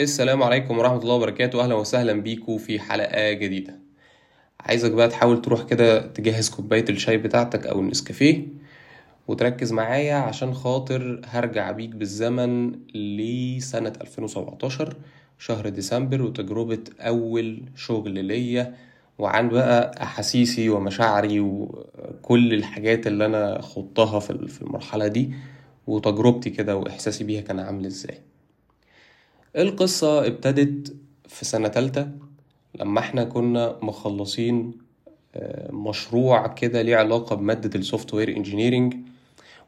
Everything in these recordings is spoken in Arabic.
السلام عليكم ورحمة الله وبركاته. أهلا وسهلا بيكم في حلقة جديدة. عايزك بقى تحاول تروح كده تجهز كوباية الشاي بتاعتك أو النسكافيه وتركز معايا عشان خاطر هرجع بيك بالزمن لسنة 2017 شهر ديسمبر وتجربة أول شغل ليا وعن بقى أحاسيسي ومشاعري وكل الحاجات اللي أنا خضتها في المرحلة دي وتجربتي كده وإحساسي بيها كان عامل إزاي. القصة ابتدت في سنة تالتة لما إحنا كنا مخلصين آه، مشروع كده ليه علاقة بمادة ال software engineering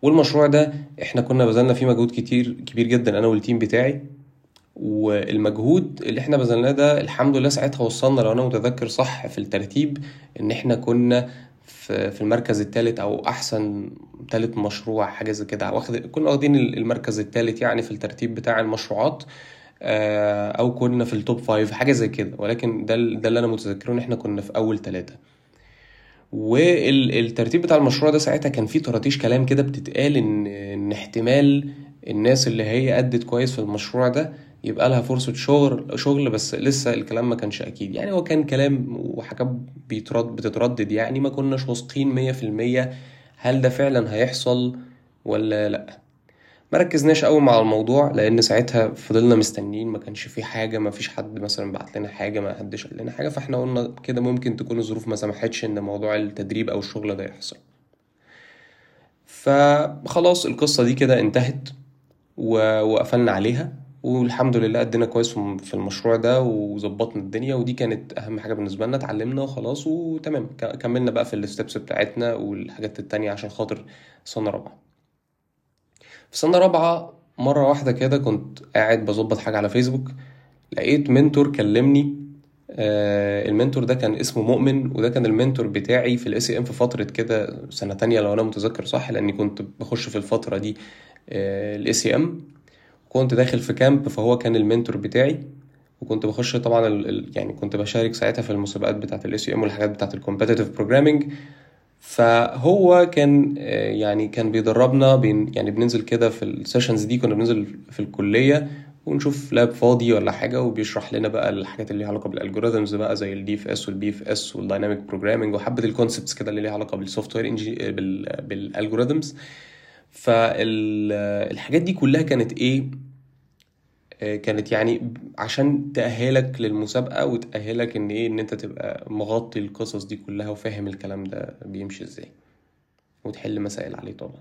والمشروع ده إحنا كنا بذلنا فيه مجهود كتير كبير جدا أنا وال team بتاعي. والمجهود اللي إحنا بذلناه ده الحمد لله ساعتها وصلنا لو أنا متذكر صح في الترتيب إن إحنا كنا في المركز الثالث أو أحسن ثالث مشروع حاجة زي كده. واخد كنا واخدين المركز الثالث يعني في الترتيب بتاع المشروعات. أو كنا في ال top five حاجة زي كده. ولكن ده ده اللي أنا متذكره إن إحنا كنا في أول ثلاثة والترتيب بتاع المشروع ده ساعتها كان فيه طراطيش كلام كده بتتقال إن إن احتمال الناس اللي هي أدت كويس في المشروع ده يبقى لها فرصة شغل شغل بس لسه الكلام ما كانش أكيد. يعني هو كان كلام وحاجات بيترد بتتردد. يعني ما كناش واثقين مية في المية هل ده فعلا هيحصل ولا لأ. ما ركزناش قوي مع الموضوع لأن ساعتها فضلنا مستنيين ما كانش في حاجة ما فيش حد مثلا بعت لنا حاجة ما حدش قال لنا حاجة فإحنا قلنا كده ممكن تكون الظروف ما سمحتش إن موضوع التدريب أو الشغل ده يحصل. فخلاص القصة دي كده انتهت وقفلنا عليها والحمد لله ادينا كويس في المشروع ده وظبطنا الدنيا ودي كانت أهم حاجة بالنسبة لنا اتعلمنا وخلاص وتمام. كملنا بقى في ال steps بتاعتنا والحاجات التانية عشان خاطر سنه رابعة. في سنة رابعة مرة واحدة كده كنت قاعد بظبط حاجة على فيسبوك لقيت mentor كلمني آه ال mentor ده كان اسمه مؤمن وده كان ال mentor بتاعي في ال ACM في فترة كده سنة تانية لو أنا متذكر صح لأني كنت بخش في الفترة دي ال ACM كنت داخل في camp فهو كان ال mentor بتاعي وكنت بخش طبعا ال يعني كنت بشارك ساعتها في المسابقات بتاعة ال ACM والحاجات بتاعة ال competitive programming فهو كان آه، يعني كان بيدربنا بين يعني بننزل كده في ال sessions دي كنا بننزل في الكلية ونشوف lab فاضي ولا حاجة وبيشرح لنا بقى الحاجات اللي ليها علاقة بال algorithms بقى زي ال DFS وال BFS وال dynamic programming وحبة ال concepts كده اللي ليها علاقة بال software بال algorithms فالحاجات دي كلها كانت إيه؟ كانت يعني عشان تأهلك للمسابقة وتأهلك إن إيه إن أنت تبقى مغطي القصص دي كلها وفاهم الكلام ده بيمشي إزاي وتحل مسائل عليه طبعا.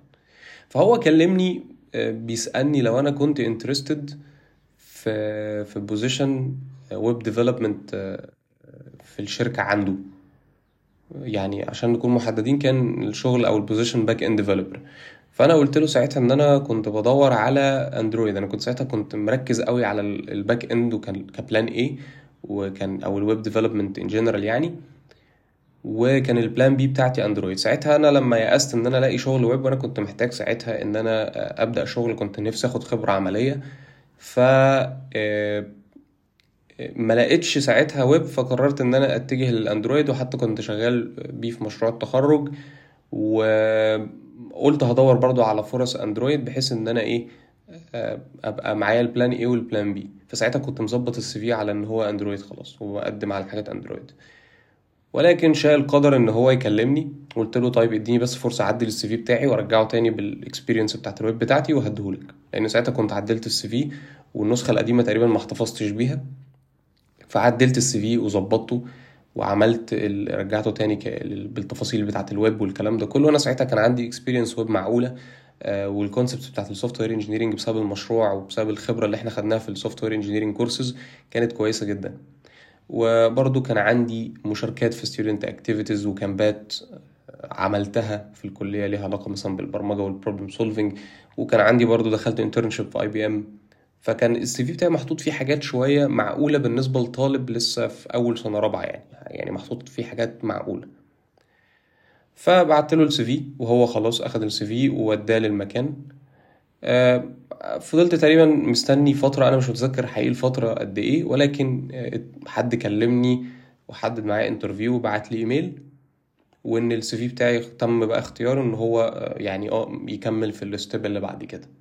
فهو كلمني آه، بيسألني لو أنا كنت interested في في position web development في الشركة عنده. يعني عشان نكون محددين كان الشغل أو ال position back end developer فأنا قلت له ساعتها إن أنا كنت بدور على Android أنا كنت ساعتها كنت مركز قوي على ال back end وكان ك plan A وكان أو ال web development in general يعني. وكان ال plan B بتاعتي Android ساعتها أنا لما يأست إن أنا ألاقي شغل ويب وأنا كنت محتاج ساعتها إن أنا أبدأ شغل كنت نفسي آخد خبرة عملية. ف آه، ما لقيتش ساعتها ويب فقررت إن أنا أتجه لل Android وحتى كنت شغال بيه في مشروع التخرج. و قلت هدور برضو على فرص Android بحيث إن أنا إيه آه، أبقى معايا ال plan A وال plan B فساعتها كنت مظبط ال CV على إن هو Android خلاص ومقدم على حاجات Android ولكن شاء القدر إن هو يكلمني قلت له طيب إديني بس فرصة أعدل ال CV بتاعي وأرجعه تاني بال experience بتاعت الويب بتاعتي وهديهولك. لأن ساعتها كنت عدلت ال CV والنسخة القديمة تقريبا ما احتفظتش بيها فعدلت ال CV وظبطته. وعملت رجعته تاني بالتفاصيل بتاعة الويب والكلام ده كله. أنا ساعتها كان عندي experience web معقولة وال concept بتاعت ال software engineering بسبب المشروع وبسبب الخبرة اللي إحنا خدناها في ال software engineering courses كانت كويسة جدا. وبرضو كان عندي مشاركات في student activities وكامبات عملتها في الكلية ليها علاقة مثلا بالبرمجة وال problem solving وكان عندي برضو دخلت internship في IBM فكان ال CV بتاعي محطوط فيه حاجات شوية معقولة بالنسبة لطالب لسه في أول سنة رابعة يعني. يعني محطوط فيه حاجات معقولة. فبعت له ال CV وهو خلاص أخد ال CV ووداه للمكان. آه، فضلت تقريبا مستني فترة أنا مش متذكر حقيقي الفترة قد إيه ولكن آه، حد كلمني وحدد معايا interview وبعت لي إيميل وإن ال CV بتاعي تم بقى اختياره إن هو آه، يعني آه يكمل في ال step اللي بعد كده.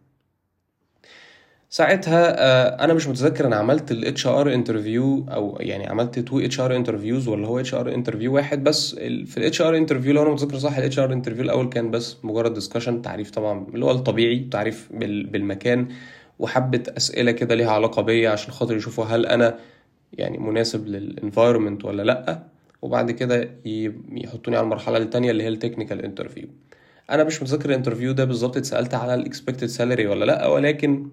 ساعتها آه، أنا مش متذكر أنا عملت ال HR interview أو يعني عملت two HR interviews ولا هو HR interview واحد بس. في ال HR interview لو أنا متذكر صح ال HR interview الأول كان بس مجرد discussion تعريف طبعا اللي هو الطبيعي تعريف بال- بالمكان وحبة أسئلة كده ليها علاقة بيا عشان خاطر يشوفوا هل أنا يعني مناسب لل environment ولا لأ. وبعد كده يحطوني على المرحلة التانية اللي هي ال technical interview أنا مش متذكر ال interview ده بالظبط اتسألت على ال expected salary ولا لأ ولكن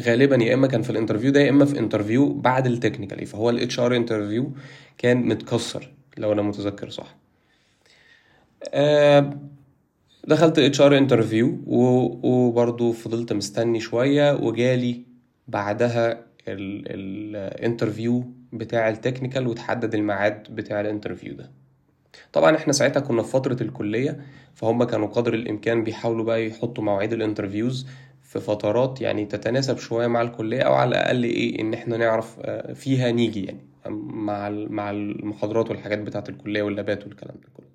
غالبا يا إما كان في ال interview ده يا إما في interview بعد ال technical فهو ال HR interview كان متكسر لو أنا متذكر صح. آه، دخلت ال HR interview وبرضه فضلت مستني شوية وجالي بعدها ال interview بتاع ال technical وتحدد الميعاد بتاع ال interview ده. طبعا إحنا ساعتها كنا في فترة الكلية فهم كانوا قدر الإمكان بيحاولوا بقى يحطوا مواعيد ال interviews في فترات يعني تتناسب شوية مع الكلية أو على الأقل إيه إن إحنا نعرف آه، فيها نيجي يعني. مع مع المحاضرات والحاجات بتاعة الكلية واللابات والكلام ده كله.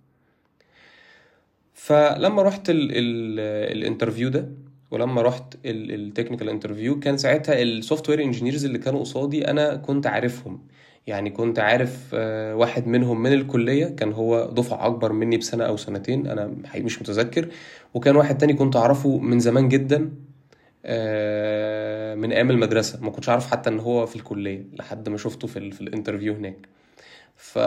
فلما رحت ال ال ال interview ده ولما رحت ال technical interview كان ساعتها ال software engineers اللي كانوا قصادي أنا كنت عارفهم. يعني كنت عارف آه، واحد منهم من الكلية كان هو دفعة أكبر مني بسنة أو سنتين حقيقي مش متذكر. وكان واحد تاني كنت أعرفه من زمان جدا. من أيام المدرسة. ما كنتش أعرف حتى إن هو في الكلية لحد ما شفته في, في ال interview هناك. ف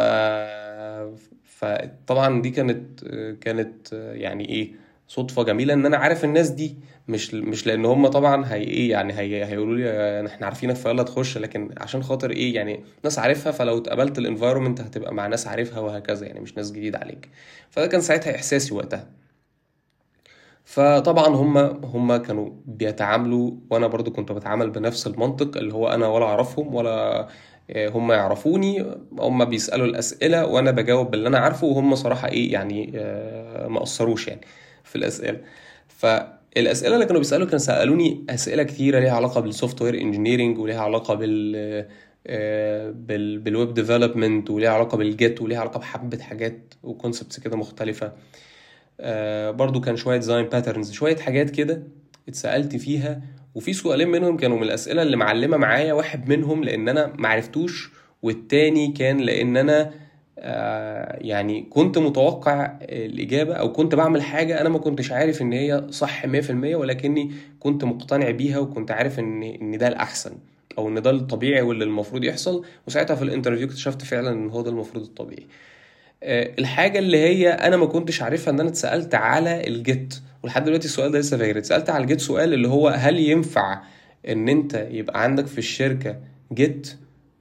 فطبعا دي كانت كانت يعني إيه صدفة جميلة إن أنا عارف الناس دي. مش مش لأن هم طبعا هي إيه يعني هي هيقولوا لي إحنا عارفينك فيلا تخش. لكن عشان خاطر إيه يعني ناس عارفها فلو اتقبلت ال environment هتبقى مع ناس عارفها وهكذا يعني مش ناس جديد عليك. فده كان ساعتها إحساسي وقتها. فطبعا هم هم كانوا بيتعاملوا وأنا برضو كنت بتعامل بنفس المنطق اللي هو أنا ولا أعرفهم ولا هم يعرفوني هم بيسألوا الأسئلة وأنا بجاوب باللي أنا عارفه وهم صراحة إيه يعني آه، ما قصروش يعني في الأسئلة. فالأسئلة اللي كانوا بيسألوا كانوا سألوني أسئلة كتيرة ليها علاقة بال software engineering وليها علاقة بال آه، بال بال web development وليها علاقة بال Git وليها علاقة بحبة حاجات و concepts كده مختلفة. آه، برضو كان شوية design patterns شوية حاجات كده اتسألت فيها وفي سؤالين منهم كانوا من الأسئلة اللي معلمة معايا واحد منهم لأن أنا معرفتوش والتاني كان لأن أنا آه، يعني كنت متوقع الإجابة أو كنت بعمل حاجة أنا ما كنتش عارف إن هي صح 100% ولكني كنت مقتنع بيها وكنت عارف إن إن ده الأحسن أو إن ده الطبيعي واللي المفروض يحصل. وساعتها في ال interview اكتشفت فعلا إن هو ده المفروض الطبيعي. آه، الحاجة اللي هي أنا ما كنتش عارفها إن أنا اتسألت على ال Git ولحد دلوقتي السؤال ده لسه فاكر. اتسألت على ال Git سؤال اللي هو هل ينفع إن أنت يبقى عندك في الشركة Git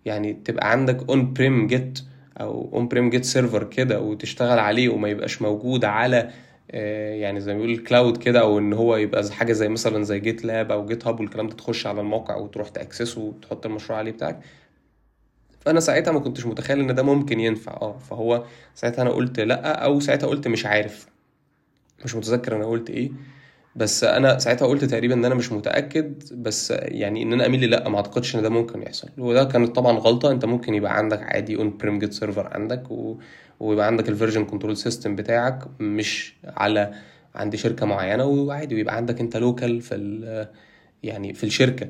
يعني تبقى عندك on-prem Git أو on-prem Git server كده وتشتغل عليه وما يبقاش موجود على آه، يعني زي ما بيقول ال cloud كده أو إن هو يبقى حاجة زي مثلا زي GitLab أو GitHub والكلام ده تخش على الموقع وتروح ت access ه وتحط المشروع عليه بتاعك. فأنا ساعتها ما كنتش متخيل إن ده ممكن ينفع. آه فهو ساعتها أنا قلت لأ أو ساعتها قلت مش عارف. مش متذكر أنا قلت إيه. بس أنا ساعتها قلت تقريبا إن أنا مش متأكد بس يعني إن أنا اميل لأ ما أعتقدش إن ده ممكن يحصل. وده كانت طبعا غلطة. أنت ممكن يبقى عندك عادي on-prem Git server عندك و... ويبقى عندك ال version control system بتاعك مش على عند شركة معينة وعادي. ويبقى عندك أنت local في ال... يعني في الشركة.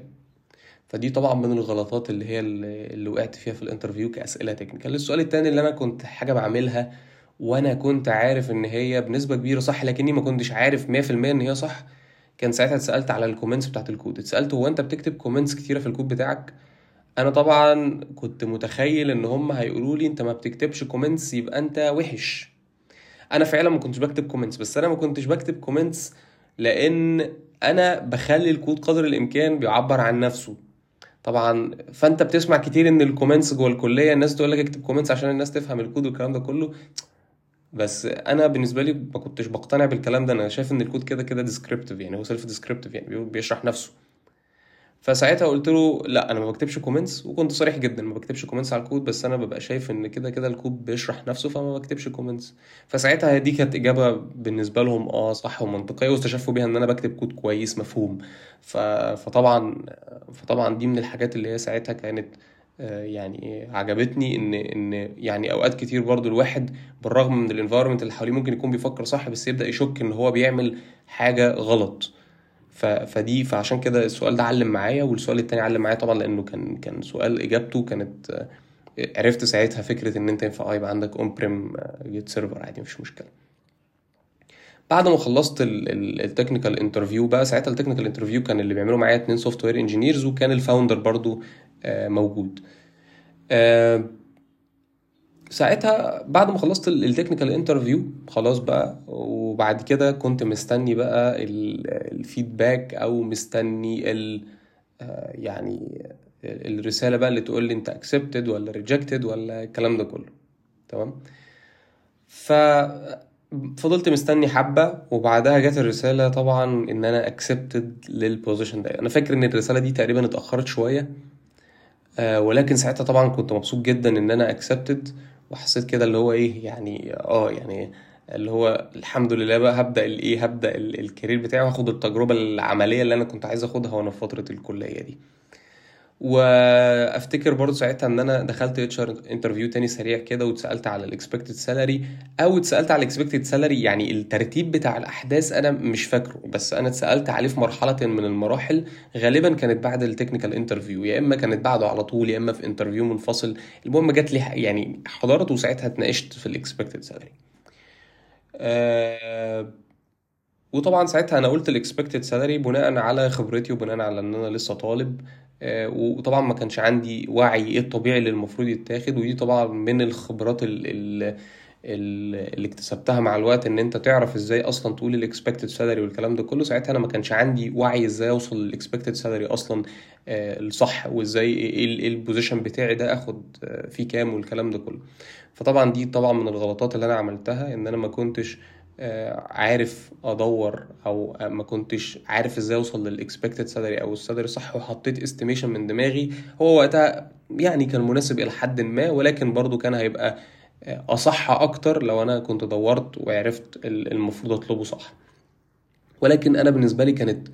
فدي طبعا من الغلطات اللي هي اللي وقعت فيها في ال interview كأسئلة technical. السؤال التاني اللي أنا كنت حاجة بعملها وأنا كنت عارف إن هي بنسبة كبيرة صح لكني ما كنتش عارف 100% إن هي صح كان ساعتها اتسألت على ال comments بتاعت الكود. اتسألت هو أنت بتكتب comments كتيرة في الكود بتاعك؟ أنا طبعا كنت متخيل إن هم هيقولوا لي أنت ما بتكتبش comments يبقى أنت وحش. أنا فعلا ما كنتش بكتب comments بس أنا ما كنتش بكتب comments لأن أنا بخلي الكود قدر الإمكان بيعبر عن نفسه. طبعا فأنت بتسمع كتير إن ال comments جوه الكلية الناس تقول لك اكتب comments عشان الناس تفهم الكود والكلام ده كله. بس أنا بالنسبة لي ما كنتش بقتنع بالكلام ده أنا شايف إن الكود كده كده descriptive يعني هو self-descriptive يعني بيشرح نفسه. فساعتها قلت له لا أنا ما بكتبش comments وكنت صريح جدا ما بكتبش comments على الكود بس أنا ببقى شايف إن كده كده الكود بيشرح نفسه فما بكتبش comments فساعتها دي كانت إجابة بالنسبة لهم آه صح ومنطقية واستشفوا بيها إن أنا بكتب كود كويس مفهوم. فطبعا فطبعا دي من الحاجات اللي هي ساعتها كانت آه، يعني عجبتني ان إن يعني أوقات كتير برضو الواحد بالرغم من ال environment اللي حواليه ممكن يكون بيفكر صح بس يبدأ يشك إن هو بيعمل حاجة غلط. فدي فعشان كده السؤال ده علم معايا والسؤال التاني علم معايا طبعا لأنه كان كان سؤال إجابته كانت عرفت ساعتها فكرة إن أنت ينفع يبقى عندك on-prem Git server عادي مفيش مشكلة. بعد ما خلصت ال technical interview بقى ساعتها ال technical interview كان اللي بيعملوا معايا اتنين software engineers وكان ال founder برضو موجود. ساعتها بعد ما خلصت ال technical interview خلاص بقى وبعد كده كنت مستني بقى ال feedback أو مستني ال يعني الرسالة بقى اللي تقول لي أنت accepted ولا rejected ولا الكلام ده كله. تمام؟ ف فضلت مستني حبة وبعدها جت الرسالة طبعا إن أنا accepted لل position ده. أنا فاكر إن الرسالة دي تقريبا اتأخرت شوية آه ولكن ساعتها طبعا كنت مبسوط جدا إن أنا accepted وحسيت كده اللي هو إيه يعني آه يعني اللي هو الحمد لله بقى هبدأ الإيه هبدأ ال career بتاعي وهاخد التجربة العملية اللي أنا كنت عايز أخدها وأنا في فترة الكلية دي. وأفتكر برضه ساعتها إن أنا دخلت HR interview تاني سريع كده واتسألت على ال expected salary أو اتسألت على ال expected salary يعني الترتيب بتاع الأحداث أنا مش فاكره بس أنا اتسألت عليه في مرحلة من المراحل. غالبا كانت بعد ال technical interview يا إما كانت بعده على طول يا إما في interview منفصل. المهم جات لي يعني حضرت وساعتها اتناقشت في ال expected salary أه وطبعا ساعتها أنا قلت ال expected salary بناء على خبرتي وبناء على إن أنا لسه طالب. وطبعا ما كانش عندي وعي إيه الطبيعي اللي المفروض يتاخد ودي طبعا من الخبرات اللي, اللي اكتسبتها مع الوقت إن أنت تعرف إزاي أصلا تقول ال expected salary والكلام ده كله ساعتها أنا ما كانش عندي وعي إزاي أوصل لل expected salary أصلا الصح وإزاي إيه ال position بتاعي ده آخد فيه كام والكلام ده كله. فطبعا دي طبعا من الغلطات اللي أنا عملتها إن أنا ما كنتش عارف أدور أو ما كنتش عارف إزاي أوصل لل expected salary أو ال salary صح وحطيت estimation من دماغي. هو وقتها يعني كان مناسب إلى حد ما ولكن برضو كان هيبقى أصح أكتر لو أنا كنت دورت وعرفت المفروض أطلبه صح. ولكن أنا بالنسبة لي كانت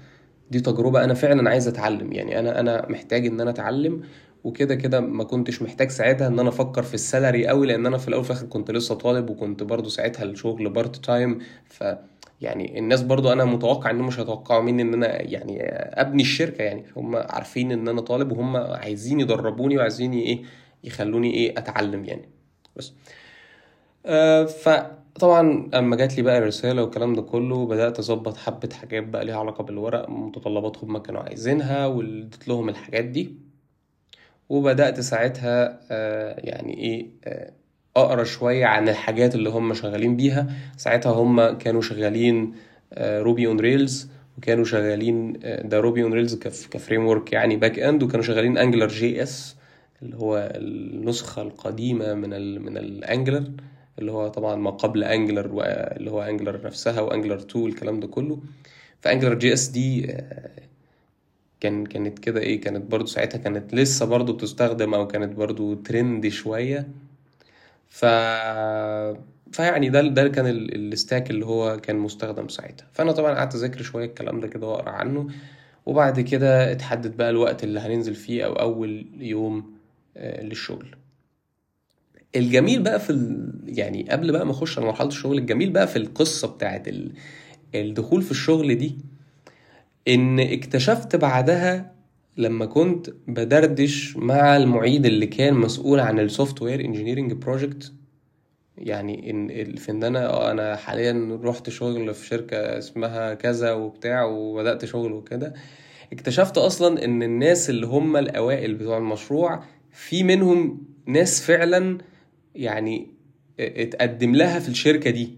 دي تجربة أنا فعلا عايز أتعلم. يعني أنا أنا محتاج إن أنا أتعلم وكده كده ما كنتش محتاج ساعتها إن أنا أفكر في ال salary قوي لأن أنا في الأول وفي الآخر كنت لسه طالب وكنت برضو ساعتها الشغل part-time ف يعني الناس برضو أنا متوقع إنهم مش هيتوقعوا مني إن أنا يعني أبني الشركة. يعني هم عارفين إن أنا طالب وهم عايزين يدربوني وعايزين إيه يخلوني إيه أتعلم يعني. بس فطبعا أما جات لي بقى الرساله والكلام ده كله بدأت أظبط حبة حاجات بقى ليها علاقة بالورق متطلباتهم ما كانوا عايزينها واديت لهم الحاجات دي. وبدأت ساعتها يعني إيه أقرأ شوية عن الحاجات اللي هم شغالين بيها. ساعتها هم كانوا شغالين Ruby on Rails وكانوا شغالين ده Ruby on Rails ك framework يعني backend وكانوا شغالين AngularJS اللي هو النسخة القديمة من ال من ال Angular اللي هو طبعا ما قبل Angular اللي هو Angular نفسها و Angular 2 الكلام ده كله. ف AngularJS دي كان كانت كده إيه كانت برضو ساعتها كانت لسه برضو بتستخدم أو كانت برضو ترند شوية. ف فيعني ده ده كان ال stack اللي هو كان مستخدم ساعتها. فأنا طبعا قعدت أذاكر شوية الكلام ده كده وأقرأ عنه. وبعد كده اتحدد بقى الوقت اللي هننزل فيه أو أول يوم للشغل. الجميل بقى في ال... يعني قبل بقى ما أخش على مرحلة الشغل الجميل بقى في القصة بتاعت ال... الدخول في الشغل دي إن اكتشفت بعدها لما كنت بدردش مع المعيد اللي كان مسؤول عن ال software engineering project يعني إن في إن أنا أنا حاليا رحت شغل في شركة اسمها كذا وبتاع وبدأت شغل وكده. اكتشفت أصلا إن الناس اللي هم الأوائل بتوع المشروع في منهم ناس فعلا يعني اتقدم لها في الشركة دي.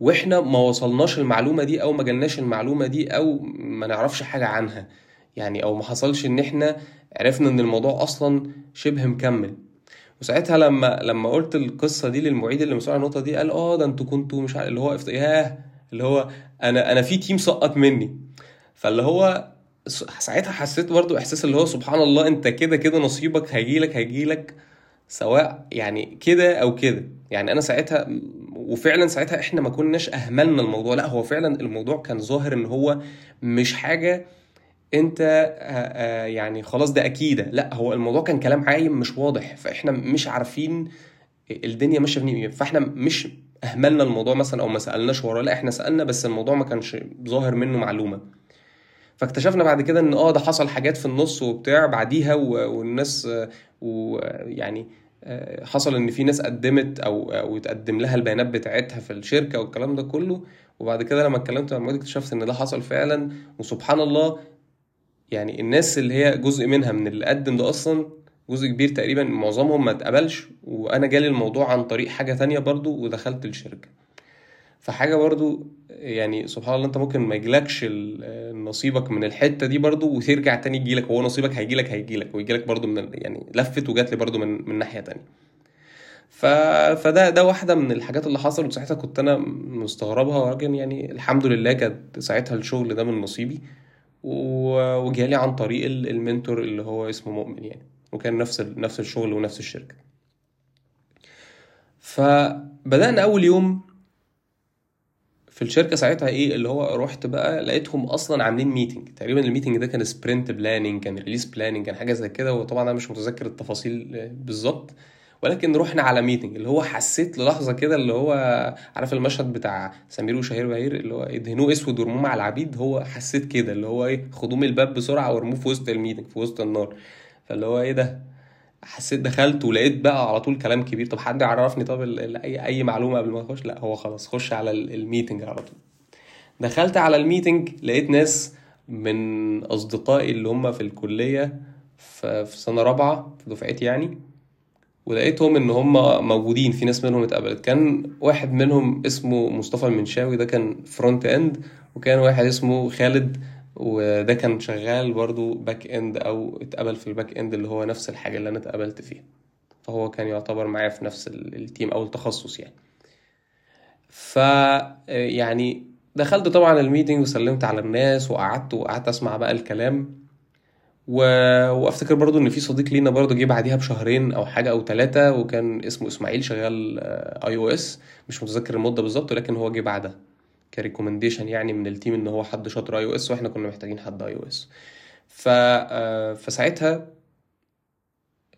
وإحنا ما وصلناش المعلومة دي أو ما جالناش المعلومة دي أو ما نعرفش حاجة عنها. يعني أو ما حصلش إن إحنا عرفنا إن الموضوع أصلا شبه مكمل. وساعتها لما لما قلت القصة دي للمعيد اللي مسؤول عن النقطة دي قال آه ده أنتوا كنتوا مش عارف اللي هو ياه! اللي هو أنا أنا في تيم سقط مني. فاللي هو ساعتها حسيت برضو إحساس اللي هو سبحان الله أنت كده كده نصيبك هيجيلك هيجيلك. سواء يعني كده أو كده. يعني أنا ساعتها وفعلا ساعتها إحنا ما كناش أهملنا الموضوع. لا هو فعلا الموضوع كان ظاهر إن هو مش حاجة أنت يعني خلاص ده أكيدة. لا هو الموضوع كان كلام عايم مش واضح. فإحنا مش عارفين الدنيا ماشية فين فإحنا مش أهملنا الموضوع مثلا أو ما سألناش وراه. لا إحنا سألنا بس الموضوع ما كانش ظاهر منه معلومة. فاكتشفنا بعد كده إن آه ده حصل حاجات في النص وبتاع بعديها والناس ويعني آه، حصل إن في ناس قدمت أو أو اتقدم لها البيانات بتاعتها في الشركة والكلام ده كله. وبعد كده لما اتكلمت مع المعيد اكتشفت إن ده حصل فعلا. وسبحان الله يعني الناس اللي هي جزء منها من اللي قدم ده أصلا جزء كبير تقريبا معظمهم ما اتقبلش. وأنا جالي الموضوع عن طريق حاجة تانية برضو ودخلت الشركة. فحاجة برضو يعني سبحان الله انت ممكن ما يجيلكش نصيبك من الحتة دي برضو وترجع تاني يجيلك. هو نصيبك هيجيلك هيجيلك ويجيلك برضو من يعني لفت وجات لي برضو من من ناحية تانية. ف... فده ده واحدة من الحاجات اللي حصلت وساعتها كنت أنا مستغربها ولكن يعني الحمد لله كانت ساعتها الشغل ده من نصيبي و- وجالي عن طريق ال- mentor اللي هو اسمه مؤمن يعني وكان نفس ال... نفس الشغل ونفس الشركة. فبدأنا أول يوم في الشركة ساعتها إيه اللي هو رحت بقى لقيتهم أصلا عاملين meeting تقريبا ال meeting ده كان sprint planning كان release planning كان حاجة زي كده وطبعا أنا مش متذكر التفاصيل بالظبط. ولكن رحنا على meeting اللي هو حسيت للحظة كده اللي هو عارف المشهد بتاع سمير وشهير وبهير اللي هو ادهنوه أسود وارموه مع العبيد؟ هو حسيت كده اللي هو إيه خدوه من الباب بسرعة وارموه في وسط ال meeting في وسط النار. فاللي هو إيه ده؟ حسيت دخلت ولقيت بقى على طول كلام كبير. طب حد يعرفني؟ طب اي أي معلومة قبل ما أخش؟ لا هو خلاص خش على ال- ال meeting على طول. دخلت على ال meeting لقيت ناس من أصدقائي اللي هم في الكلية في سنة رابعة في دفعتي يعني ولقيتهم إن هم موجودين. في ناس منهم اتقبلت. كان واحد منهم اسمه مصطفى المنشاوي ده كان front end وكان واحد اسمه خالد وده كان شغال برضو back end أو اتقبل في ال back end اللي هو نفس الحاجة اللي أنا اتقبلت فيها. فهو كان يعتبر معايا في نفس ال- ال team أو التخصص يعني. ف يعني دخلت طبعا ال meeting وسلمت على الناس وقعدت وقعدت أسمع بقى الكلام. و... وأفتكر برضو إن في صديق لينا برضو جه بعديها بشهرين أو حاجة أو ثلاثة وكان اسمه إسماعيل شغال iOS مش متذكر المدة بالظبط ولكن هو جه بعدها. ك recommendation يعني من ال team إن هو حد شاطر iOS وإحنا كنا محتاجين حد iOS ف آه، فساعتها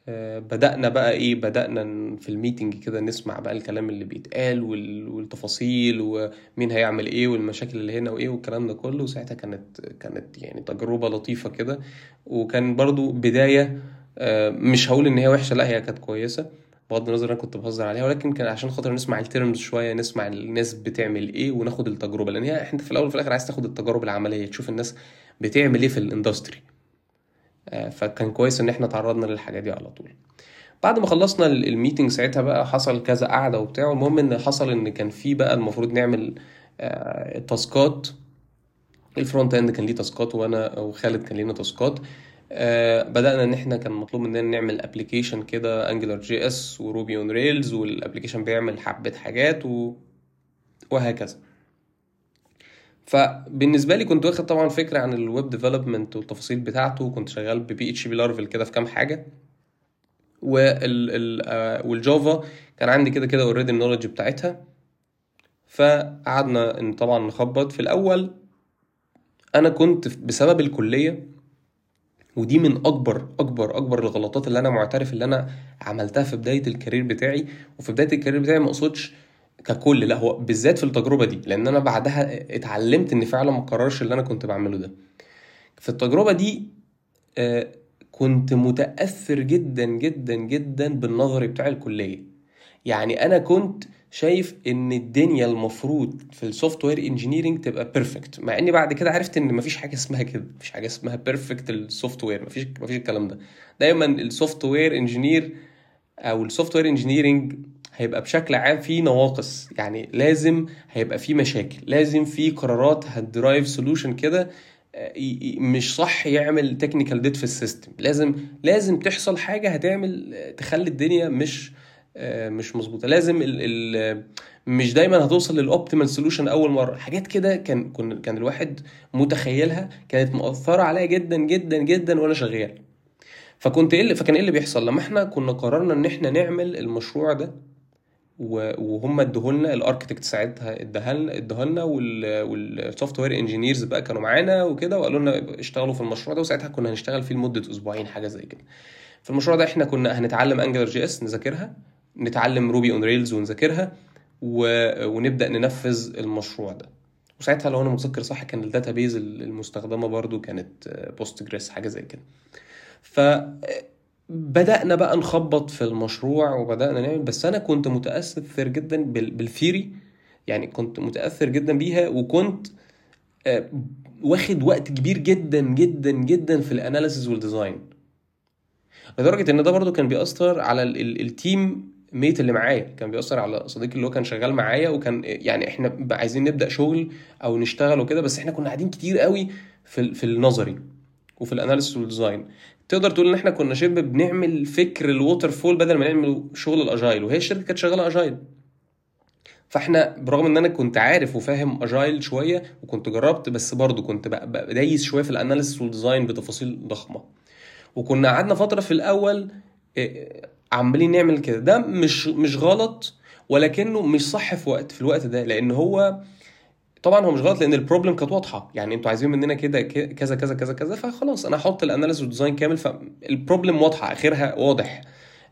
آه، بدأنا بقى إيه بدأنا في ال meeting كده نسمع بقى الكلام اللي بيتقال وال- والتفاصيل ومين هيعمل إيه والمشاكل اللي هنا وإيه والكلام ده كله. وساعتها كانت كانت يعني تجربة لطيفة كده. وكان برضو بداية آه، مش هقول إن هي وحشة لأ هي كانت كويسة. بغض النظر أنا كنت بهزر عليها ولكن كان عشان خاطر نسمع ال terms شوية نسمع الناس بتعمل إيه وناخد التجربة. لأن هي أنت في الأول وفي الآخر عايز تاخد التجارب العملية تشوف الناس بتعمل إيه في ال industry آه، فكان كويس إن إحنا تعرضنا للحاجات دي على طول. بعد ما خلصنا ال- ال meeting ساعتها بقى حصل كذا قعدة وبتاع المهم إن حصل إن كان في بقى المفروض نعمل آه، task ات. ال front end كان ليه task ات وأنا وخالد كان لينا task ات. آه، بدأنا إن إحنا كان مطلوب مننا نعمل application كده AngularJS و Ruby on Rails وال application بيعمل حبة حاجات و... وهكذا. فبالنسبة لي كنت واخد طبعا فكرة عن ال web development والتفاصيل بتاعته وكنت شغال ب PHP Laravel كده في كام حاجة. وال ال آه، وال Java كان عندي كده كده already ال knowledge بتاعتها. فقعدنا طبعا نخبط. في الأول أنا كنت بسبب الكلية ودي من أكبر أكبر أكبر الغلطات اللي أنا معترف اللي أنا عملتها في بداية الكارير بتاعي. وفي بداية الكارير بتاعي ما أقصدش ككل لا هو بالذات في التجربة دي. لأن أنا بعدها اتعلمت إن فعلا ما اكررش اللي أنا كنت بعمله ده. في التجربة دي آه، كنت متأثر جدا جدا جدا بالنظري بتاع الكلية. يعني أنا كنت شايف إن الدنيا المفروض في ال software engineering تبقى perfect مع إني بعد كده عرفت إن مفيش حاجة اسمها كده. مفيش حاجة اسمها perfect ال software مفيش مفيش الكلام ده. دايما ال software engineer أو ال software engineering هيبقى بشكل عام فيه نواقص. يعني لازم هيبقى فيه مشاكل. لازم فيه قرارات هت drive solution كده آه، مش صح يعمل technical debt في ال system. لازم لازم تحصل حاجة هتعمل آه، تخلي الدنيا مش مش مظبوطة. لازم ال ال مش دايما هتوصل لل optimal solution أول مرة. حاجات كده كان كان الواحد متخيلها كانت مؤثرة عليا جدا جدا جدا وأنا شغال. فكنت إيه فكان إيه اللي بيحصل؟ لما إحنا كنا قررنا إن إحنا نعمل المشروع ده وهم ادوهولنا ال architect ساعتها اداهالنا اداهالنا وال software engineers بقى كانوا معانا وكده وقالوا لنا اشتغلوا في المشروع ده وساعتها كنا هنشتغل فيه لمدة أسبوعين حاجة زي كده. في المشروع ده إحنا كنا هنتعلم AngularJS نذاكرها نتعلم Ruby on Rails ونذاكرها. ونبدأ ننفذ المشروع ده. وساعتها لو أنا متذكر صح كان ال database المستخدمة برضو كانت Postgres حاجة زي كده. ف بدأنا بقى نخبط في المشروع وبدأنا نعمل بس أنا كنت متأثر جدا بال theory يعني كنت متأثر جدا بيها وكنت آه، واخد وقت كبير جدا جدا جدا في ال analysis وال design لدرجة إن ده برضو كان بيأثر على ال teammate اللي معايا. كان بيأثر على صديقي اللي هو كان شغال معايا وكان يعني إحنا عايزين نبدأ شغل أو نشتغل وكده بس إحنا كنا قاعدين كتير قوي في في النظري وفي ال analysis وال design تقدر تقول إن إحنا كنا شبه بنعمل فكر ال waterfall بدل ما نعمل شغل ال agile وهي الشركة كانت شغالة agile فإحنا برغم إن أنا كنت عارف وفاهم agile شوية وكنت جربت بس برضه كنت دايس شوية في ال analysis وال design بتفاصيل ضخمة. وكنا قعدنا فترة في الأول آه، عمالين نعمل كده. ده مش مش غلط ولكنه مش صح في وقت في الوقت ده لأن هو طبعا هو مش غلط لأن ال problem كانت واضحة. يعني أنتوا عايزين مننا كده كذا كذا كذا كذا فخلاص أنا هحط ال analysis وال design كامل فال problem واضحة آخرها واضح.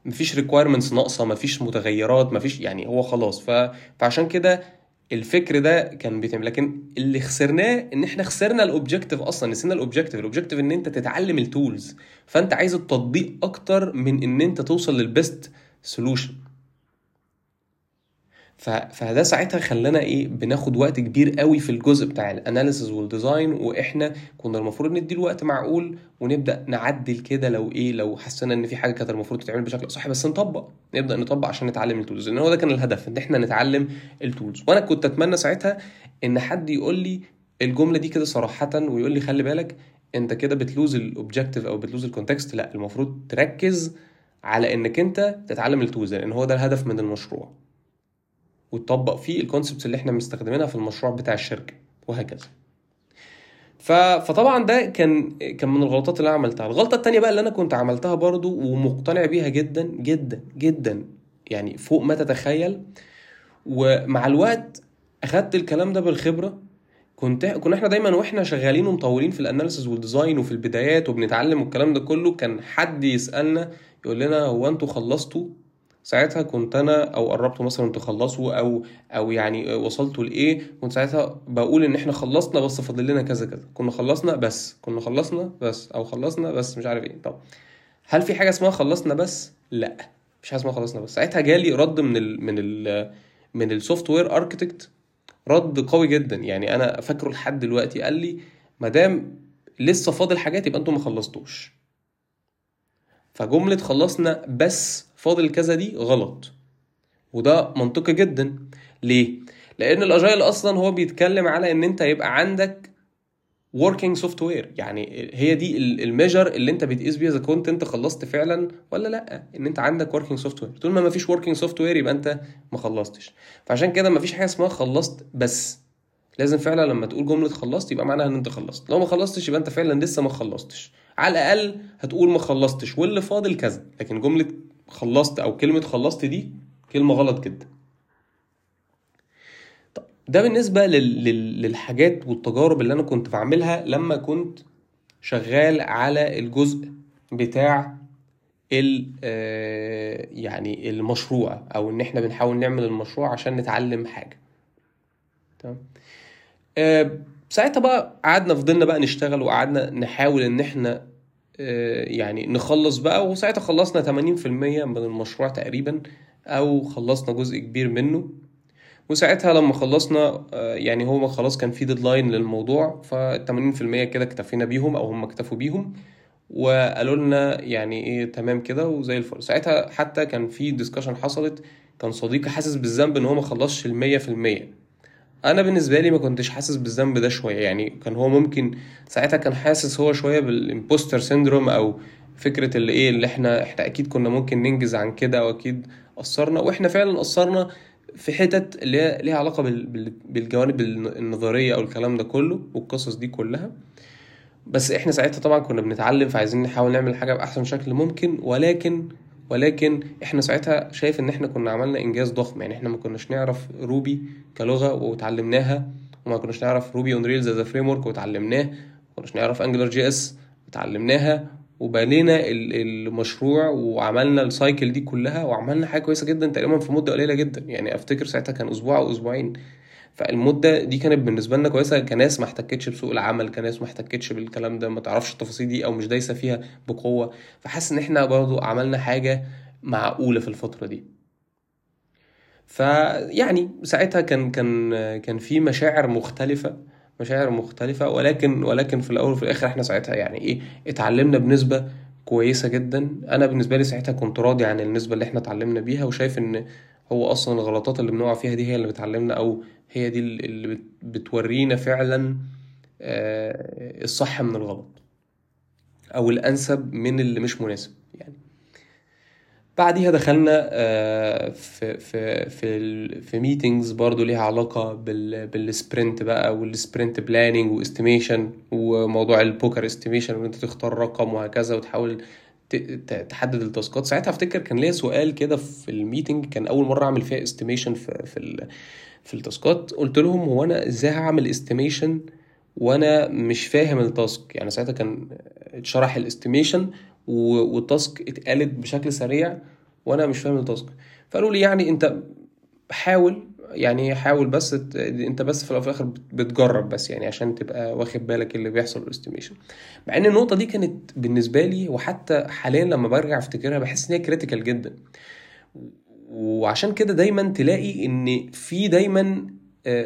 مفيش requirements ناقصة مفيش متغيرات مفيش يعني هو خلاص. ف... فعشان كده الفكر ده كان بيتم لكن اللي خسرناه إن إحنا خسرنا ال objective أصلا نسينا ال objective ال objective إن أنت تتعلم ال tools فأنت عايز التطبيق أكتر من إن أنت توصل لل best solution فده ساعتها خلانا إيه بناخد وقت كبير قوي في الجزء بتاع ال analysis وال design وإحنا كنا المفروض ندي الوقت معقول ونبدأ نعدل كده لو إيه لو حسينا إن في حاجة كانت المفروض تتعمل بشكل صح بس نطبق نبدأ نطبق عشان نتعلم ال tools لأن هو ده كان الهدف إن إحنا نتعلم ال tools وأنا كنت أتمنى ساعتها إن حد يقول لي الجملة دي كده صراحة ويقول لي خلي بالك أنت كده بت lose ال objective أو بت lose ال context لا المفروض تركز على إنك أنت تتعلم ال tools لأن هو ده الهدف من المشروع. وتطبق فيه ال concepts اللي إحنا مستخدمينها في المشروع بتاع الشركة وهكذا. فطبعا ده كان كان من الغلطات اللي أنا عملتها. الغلطة التانية بقى اللي أنا كنت عملتها برضو ومقتنع بيها جدا جدا جدا يعني فوق ما تتخيل. ومع الوقت أخدت الكلام ده بالخبرة. كنت كنا إحنا دايما وإحنا شغالين ومطولين في ال analysis وال design وفي البدايات وبنتعلم والكلام ده كله كان حد يسألنا يقول لنا هو أنتوا خلصتوا؟ ساعتها كنت أنا أو قربتوا مثلا تخلصوا أو أو يعني وصلتوا لإيه كنت ساعتها بقول إن إحنا خلصنا بس فاضل لنا كذا كذا. كنا خلصنا بس كنا خلصنا بس أو خلصنا بس مش عارف إيه. طب هل في حاجة اسمها خلصنا بس؟ لأ مش حاجة اسمها خلصنا بس. ساعتها جالي رد من ال من ال من ال software architect رد قوي جدا. يعني أنا فاكره لحد دلوقتي قال لي ما دام لسه فاضل حاجات يبقى أنتوا ما خلصتوش. فجملة خلصنا بس فاضل كذا دي غلط. وده منطقي جدا. ليه؟ لأن ال agile أصلا هو بيتكلم على إن أنت يبقى عندك working software يعني هي دي ال measure اللي أنت بتقيس بيها إذا كنت أنت خلصت فعلا ولا لأ. إن أنت عندك working software طول ما مفيش working software يبقى أنت ما خلصتش. فعشان كده مفيش حاجة اسمها خلصت بس. لازم فعلا لما تقول جملة خلصت يبقى معناها إن أنت خلصت. لو ما خلصتش يبقى أنت فعلا لسه ما خلصتش. على الأقل هتقول ما خلصتش واللي فاضل كذا. لكن جملة خلصت أو كلمة خلصت دي كلمة غلط جدا. ده بالنسبة للحاجات والتجارب اللي أنا كنت بعملها لما كنت شغال على الجزء بتاع آه، يعني المشروع أو إن إحنا بنحاول نعمل المشروع عشان نتعلم حاجة. تمام؟ آه، ساعتها بقى قعدنا فضلنا بقى نشتغل وقعدنا نحاول إن إحنا يعني نخلص بقى وساعتها خلصنا 80% من المشروع تقريبا أو خلصنا جزء كبير منه. وساعتها لما خلصنا آه، يعني هو خلاص كان في deadline للموضوع ف 80% كده اكتفينا بيهم أو هم اكتفوا بيهم وقالوا لنا يعني إيه تمام كده وزي الفل. ساعتها حتى كان في discussion حصلت كان صديقي حاسس بالذنب إن هو ما خلصش المية في المية. أنا بالنسبة لي ما كنتش حاسس بالذنب ده شوية. يعني كان هو ممكن ساعتها كان حاسس هو شوية بال imposter syndrome أو فكرة اللي إيه اللي إحنا إحنا أكيد كنا ممكن ننجز عن كده وأكيد قصرنا. وإحنا فعلا قصرنا في حتت اللي هي ليها علاقة بالجوانب النظرية أو الكلام ده كله والقصص دي كلها. بس إحنا ساعتها طبعا كنا بنتعلم فعايزين نحاول نعمل حاجة بأحسن شكل ممكن. ولكن ولكن إحنا ساعتها شايف إن إحنا كنا عملنا إنجاز ضخم. يعني إحنا ما كناش نعرف Ruby كلغة وتعلمناها وما كناش نعرف Ruby on Rails as framework وتعلمناه ما كناش نعرف AngularJS وتعلمناها وبنينا المشروع وعملنا السايكل دي كلها وعملنا حاجة كويسة جدا تقريبا في مدة قليلة جدا. يعني أفتكر ساعتها كان أسبوع أو أسبوعين. فالمدة دي كانت بالنسبة لنا كويسة كناس ما احتكتش بسوق العمل كناس ما احتكتش بالكلام ده ما تعرفش التفاصيل دي أو مش دايسة فيها بقوة. فحاسس إن إحنا برضو عملنا حاجة معقولة في الفترة دي. فيعني ساعتها كان كان كان في مشاعر مختلفة مشاعر مختلفة ولكن ولكن في الأول وفي الآخر إحنا ساعتها يعني إيه اتعلمنا بنسبة كويسة جدا. أنا بالنسبة لي ساعتها كنت راضي عن النسبة اللي إحنا اتعلمنا بيها وشايف إن هو أصلا الغلطات اللي بنقع فيها دي هي اللي بتعلمنا أو هي دي اللي بتورينا فعلا آه، الصح من الغلط أو الأنسب من اللي مش مناسب يعني. بعديها دخلنا آه، في في في في meetings برضو ليها علاقة بال بال sprint بقى وال sprint planning و estimation وموضوع ال poker estimation وإن أنت تختار رقم وهكذا وتحاول تحدد ال task ات. ساعتها أفتكر كان ليا سؤال كده في ال meeting كان أول مرة أعمل فيها estimation في في في ال task ات. قلت لهم هو أنا إزاي هعمل estimation وأنا مش فاهم ال task؟ يعني ساعتها كان اتشرح ال estimation وال task اتقالت بشكل سريع وأنا مش فاهم ال task فقالوا لي يعني أنت حاول يعني حاول بس أنت بس في الآخر بتجرب بس يعني عشان تبقى واخد بالك اللي بيحصل ال estimation مع إن النقطة دي كانت بالنسبة لي وحتى حاليا لما برجع أفتكرها بحس إن هي critical جدا. وعشان كده دايما تلاقي إن في دايما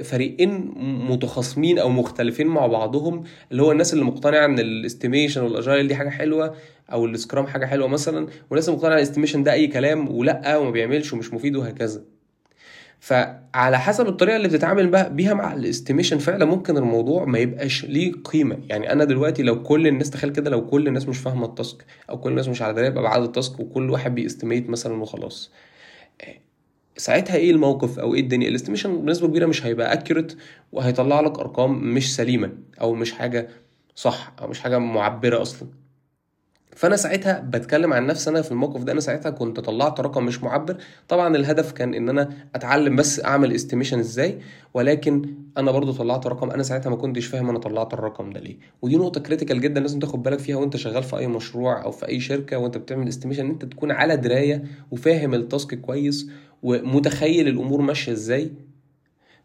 فريقين متخاصمين أو مختلفين مع بعضهم اللي هو الناس اللي مقتنعة إن ال estimation وال agile دي حاجة حلوة أو ال scrum حاجة حلوة مثلا والناس اللي مقتنعة ال estimation ده أي كلام ولأ وما بيعملش ومش مفيد وهكذا. فعلى حسب الطريقة اللي بتتعامل بيها مع ال estimation فعلا ممكن الموضوع ما يبقاش ليه قيمة. يعني أنا دلوقتي لو كل الناس تخيل كده لو كل الناس مش فاهمة ال task أو كل الناس مش على دراية بابعاد ال task وكل واحد بي estimate مثلا وخلاص. ساعتها إيه الموقف أو إيه الدنيا؟ ال estimation بنسبة كبيرة مش هيبقى accurate وهيطلع لك أرقام مش سليمة أو مش حاجة صح أو مش حاجة معبرة أصلا. فأنا ساعتها بتكلم عن نفسي أنا في الموقف ده أنا ساعتها كنت طلعت رقم مش معبر. طبعا الهدف كان إن أنا أتعلم بس أعمل estimation إزاي ولكن أنا برضو طلعت رقم أنا ساعتها ما كنتش فاهم أنا طلعت الرقم ده ليه. ودي نقطة critical جدا لازم تاخد بالك فيها وأنت شغال في أي مشروع أو في أي شركة وأنت بتعمل estimation إن أنت تكون على دراية وفاهم ال task كويس ومتخيل الأمور ماشية إزاي؟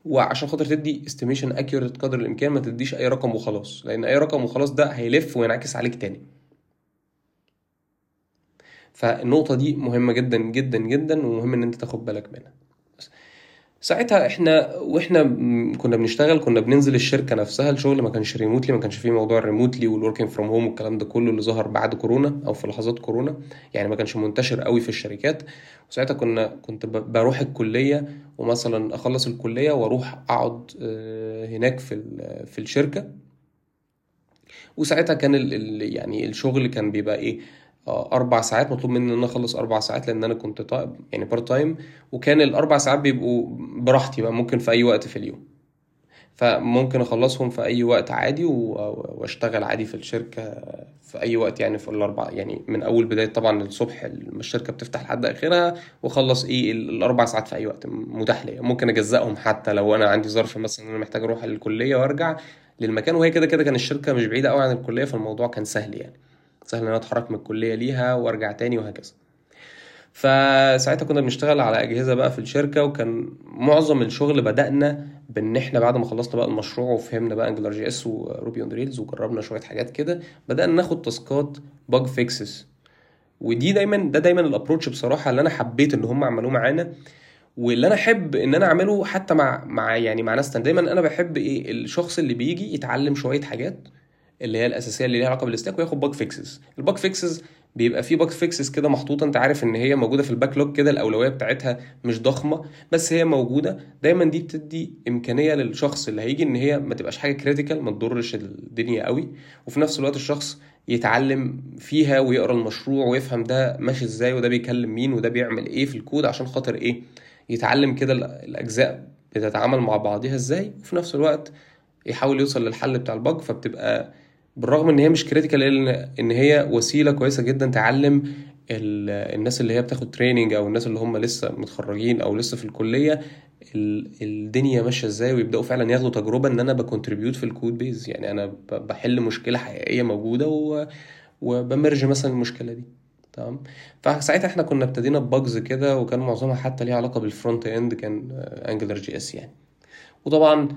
وعشان خاطر تدي estimation accurate قدر الإمكان ما تديش أي رقم وخلاص لأن أي رقم وخلاص ده هيلف وينعكس عليك تاني. فالنقطة دي مهمة جدا جدا جدا ومهم إن أنت تاخد بالك منها. ساعتها إحنا وإحنا كنا بنشتغل كنا بننزل الشركة نفسها الشغل ما كانش remotely ما كانش فيه موضوع ال remotely وال working from home والكلام ده كله اللي ظهر بعد كورونا أو في لحظات كورونا. يعني ما كانش منتشر قوي في الشركات. وساعتها كنا كنت بروح الكلية ومثلا أخلص الكلية وأروح أقعد آه، هناك في في الشركة. وساعتها كان يعني الشغل كان بيبقى إيه؟ أربع ساعات مطلوب مني إن أنا أخلص أربع ساعات لأن أنا كنت طيب يعني part time وكان الأربع ساعات بيبقوا براحتي بقى ممكن في أي وقت في اليوم. فممكن أخلصهم في أي وقت عادي وأشتغل عادي في الشركة في أي وقت يعني في الأربع يعني من أول بداية طبعا الصبح الشركة بتفتح لحد آخرها وأخلص إيه الأربع ساعات في أي وقت متاح ليا. ممكن اجزئهم حتى لو أنا عندي ظرف مثلا أنا محتاج أروح الكلية وأرجع للمكان وهي كده كده كان الشركة مش بعيدة قوي عن الكلية فالموضوع كان سهل يعني. سهل إن أنا أتحرك من الكلية ليها وأرجع تاني وهكذا. فساعتها كنا بنشتغل على أجهزة بقى في الشركة وكان معظم الشغل بدأنا بإن إحنا بعد ما خلصنا بقى المشروع وفهمنا بقى AngularJS و Ruby on Rails وجربنا شوية حاجات كده بدأنا ناخد task ات bug fixes ودي دايما ده دايما ال approach بصراحة اللي أنا حبيت إن هم عملوه معانا. واللي أنا أحب إن أنا أعمله حتى مع مع يعني مع ناس دايما أنا بحب إيه الشخص اللي بيجي يتعلم شوية حاجات اللي هي الأساسية اللي ليها علاقة بال stack وياخد bug fixes ال bug fixes بيبقى في bug fixes كده محطوطة أنت عارف إن هي موجودة في ال backlog كده الأولوية بتاعتها مش ضخمة بس هي موجودة. دايما دي بتدي إمكانية للشخص اللي هيجي إن هي ما تبقاش حاجة critical ما تضرش الدنيا قوي وفي نفس الوقت الشخص يتعلم فيها ويقرأ المشروع ويفهم ده ماشي إزاي وده بيكلم مين وده بيعمل إيه في الكود عشان خاطر إيه يتعلم كده الأجزاء بتتعامل مع بعضها إزاي وفي نفس الوقت يحاول يوصل للحل بتاع ال bug فبتبقى بالرغم إن هي مش critical ان هي وسيلة كويسة جدا تعلم الناس اللي هي بتاخد training أو الناس اللي هم لسه متخرجين أو لسه في الكلية الدنيا ماشية إزاي ويبدأوا فعلا ياخدوا تجربة إن أنا ب contribute في ال code base يعني أنا بحل مشكلة حقيقية موجودة وب merge مثلا المشكلة دي. تمام؟ فساعتها إحنا كنا ابتدينا ب bugs كده وكان معظمها حتى ليها علاقة بال front end كان AngularJS يعني. وطبعا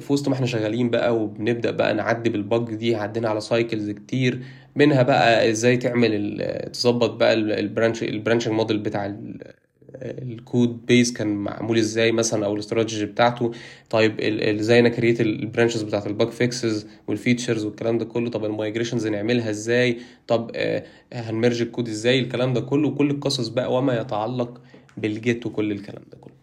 في وسط ما إحنا شغالين بقى وبنبدأ بقى نعدي بال bug دي عدينا على cycles كتير منها بقى إزاي تعمل تظبط بقى ال branch ال branching model بتاع ال code base كان معمول إزاي مثلا أو الاستراتيجي بتاعته. طيب إزاي أنا create ال branches بتاعت ال bug fixes وال features والكلام ده كله. طب ال migrations نعملها إزاي؟ طب هن merge ال code إزاي؟ الكلام ده كله. كل القصص بقى وما يتعلق بال Git وكل الكلام ده كله.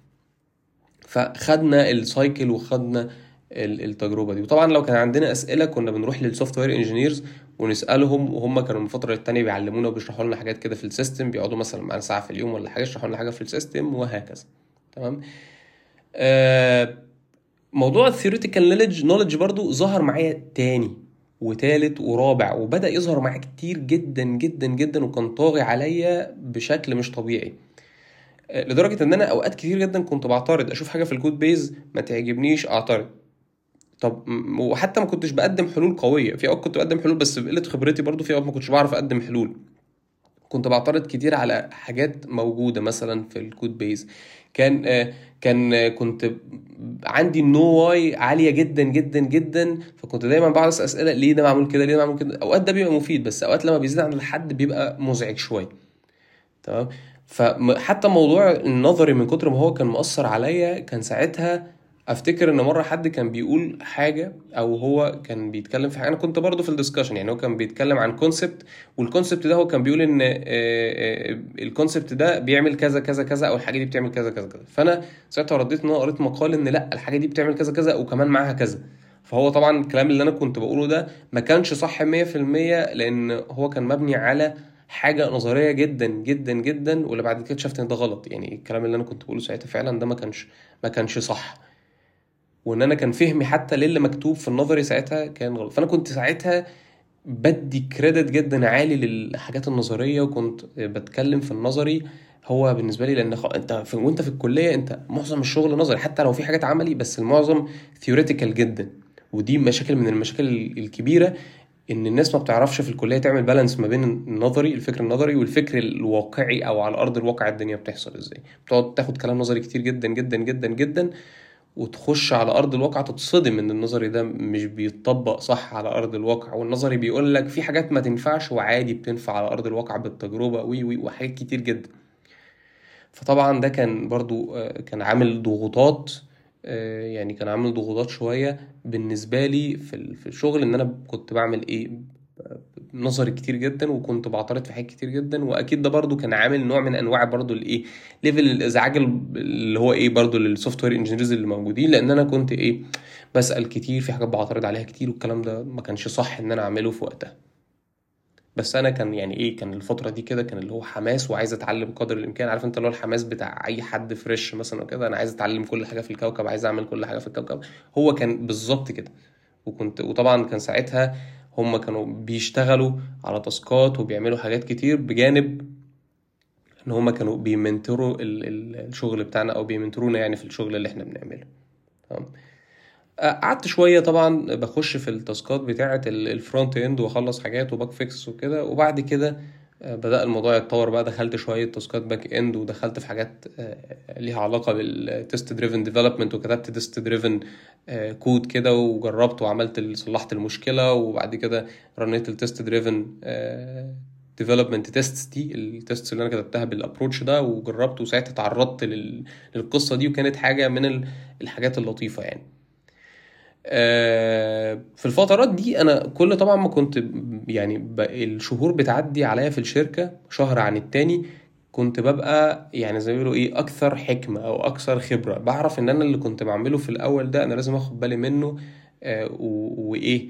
فخدنا ال cycle وخدنا التجربة دي. وطبعا لو كان عندنا أسئلة كنا بنروح لل software engineers ونسألهم وهم كانوا من فترة للتانية بيعلمونا وبيشرحوا لنا حاجات كده في ال system بيقعدوا مثلا معانا ساعة في اليوم ولا حاجة يشرحوا لنا حاجة في ال system وهكذا. تمام؟ آه موضوع ال theoretical knowledge knowledge برضو ظهر معايا تاني وتالت ورابع وبدأ يظهر معايا كتير جدا جدا جدا وكان طاغي عليا بشكل مش طبيعي. لدرجة إن أنا أوقات كتير جدا كنت بعترض أشوف حاجة في ال code base ما تعجبنيش أعترض. طب وحتى ما كنتش بقدم حلول قوية. في أوقات كنت بقدم حلول بس بقلة خبرتي برضو في أوقات ما كنتش بعرف أقدم حلول. كنت بعترض كتير على حاجات موجودة مثلا في ال code base كان آه كان كنت عندي ال know why عالية جدا جدا جدا. فكنت دايما اسال أسئلة ليه ده معمول كده ليه ده معمول كده. أوقات ده بيبقى مفيد بس أوقات لما بيزيد عن الحد بيبقى مزعج شوية. تمام؟ فحتى موضوع النظري من كتر ما هو كان مؤثر عليا كان ساعتها أفتكر إن مرة حد كان بيقول حاجة أو هو كان بيتكلم في حاجة. أنا كنت برضه في ال discussion يعني هو كان بيتكلم عن concept وال concept ده هو كان بيقول إن ال concept ده بيعمل كذا كذا كذا أو الحاجة دي بتعمل كذا كذا كذا. فأنا ساعتها رديت إن أنا قريت مقال إن لأ الحاجة دي بتعمل كذا كذا وكمان معاها كذا. فهو طبعا الكلام اللي أنا كنت بقوله ده ما كانش صح 100% لأن هو كان مبني على حاجة نظرية جدا جدا جدا واللي بعد كده اكتشفت إن ده غلط. يعني الكلام اللي أنا كنت بقوله ساعتها فعلا ده ما كانش ما كانش صح. وإن أنا كان فهمي حتى للي مكتوب في النظري ساعتها كان غلط. فأنا كنت ساعتها بدي كريدت جدا عالي للحاجات النظرية وكنت بتكلم في النظري. هو بالنسبة لي لأن أنت في وأنت في الكلية أنت معظم الشغل نظري حتى لو في حاجات عملي بس المعظم theoretical جدا. ودي مشاكل من المشاكل الكبيرة. إن الناس ما بتعرفش في الكلية تعمل balance ما بين النظري الفكر النظري والفكر الواقعي أو على أرض الواقع الدنيا بتحصل إزاي. بتقعد تاخد كلام نظري كتير جدا جدا جدا جدا وتخش على أرض الواقع تتصدم إن النظري ده مش بيتطبق صح على أرض الواقع. والنظري بيقول لك في حاجات ما تنفعش وعادي بتنفع على أرض الواقع بالتجربة وي وي وحاجات كتير جدا. فطبعا ده كان برضو كان عامل ضغوطات يعني كان عامل ضغوطات شوية بالنسبة لي في الشغل إن أنا كنت بعمل إيه نظري كتير جدا وكنت بعترض في حاجات كتير جدا وأكيد ده برضو كان عامل نوع من أنواع برضو الإيه level الإزعاج اللي هو إيه برضو لل software engineers اللي موجودين لأن أنا كنت إيه بسأل كتير في حاجات بعترض عليها كتير والكلام ده ما كانش صح إن أنا أعمله في وقتها. بس أنا كان يعني إيه كان الفترة دي كده كان اللي هو حماس وعايز أتعلم قدر الإمكان. عارف أنت اللي هو الحماس بتاع أي حد fresh مثلا وكده أنا عايز أتعلم كل حاجة في الكوكب عايز أعمل كل حاجة في الكوكب. هو كان بالظبط كده. وكنت وطبعا كان ساعتها هم كانوا بيشتغلوا على task ات وبيعملوا حاجات كتير بجانب إن هم كانوا بي mentor وا الشغل بتاعنا أو بي mentor ونا يعني في الشغل اللي إحنا بنعمله. تمام؟ قعدت شوية طبعا بخش في ال task ات بتاعه ال front end وأخلص حاجات و bug fix وكده وبعد كده بدأ الموضوع يتطور بقى. دخلت شوية task ات back end ودخلت في حاجات ليها علاقة بال test driven development وكتبت test driven code كده وجربت وعملت صلحت المشكلة. وبعد كده run يت ال test driven development tests دي ال tests اللي أنا كتبتها بال approach ده وجربت. وساعتها تعرضت للقصة دي وكانت حاجة من الحاجات اللطيفة يعني. في الفترات دي أنا كل طبعا ما كنت يعني الشهور بتعدي عليا في الشركة شهر عن التاني كنت ببقى يعني زي ما بيقولوا إيه أكثر حكمة أو أكثر خبرة. بعرف إن أنا اللي كنت بعمله في الأول ده أنا لازم آخد بالي منه وايه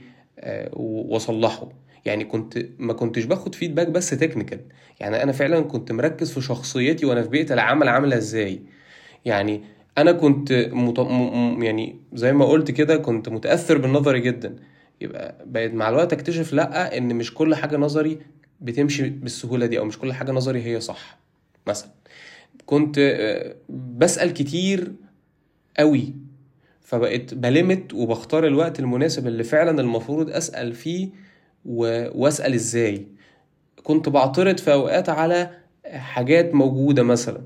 وأصلحه. يعني كنت ما كنتش باخد فيدباك بس تكنيكال يعني أنا فعلا كنت مركز في شخصيتي وأنا في بيئة العمل عاملة إزاي. يعني أنا كنت مت... م... يعني زي ما قلت كده كنت متأثر بالنظري جدا. يبقى بقيت مع الوقت أكتشف لأ إن مش كل حاجة نظري بتمشي بالسهولة دي أو مش كل حاجة نظري هي صح مثلا. كنت بسأل كتير قوي فبقيت بلمت وبختار الوقت المناسب اللي فعلا المفروض أسأل فيه و... وأسأل إزاي. كنت بعترض في أوقات على حاجات موجودة مثلا.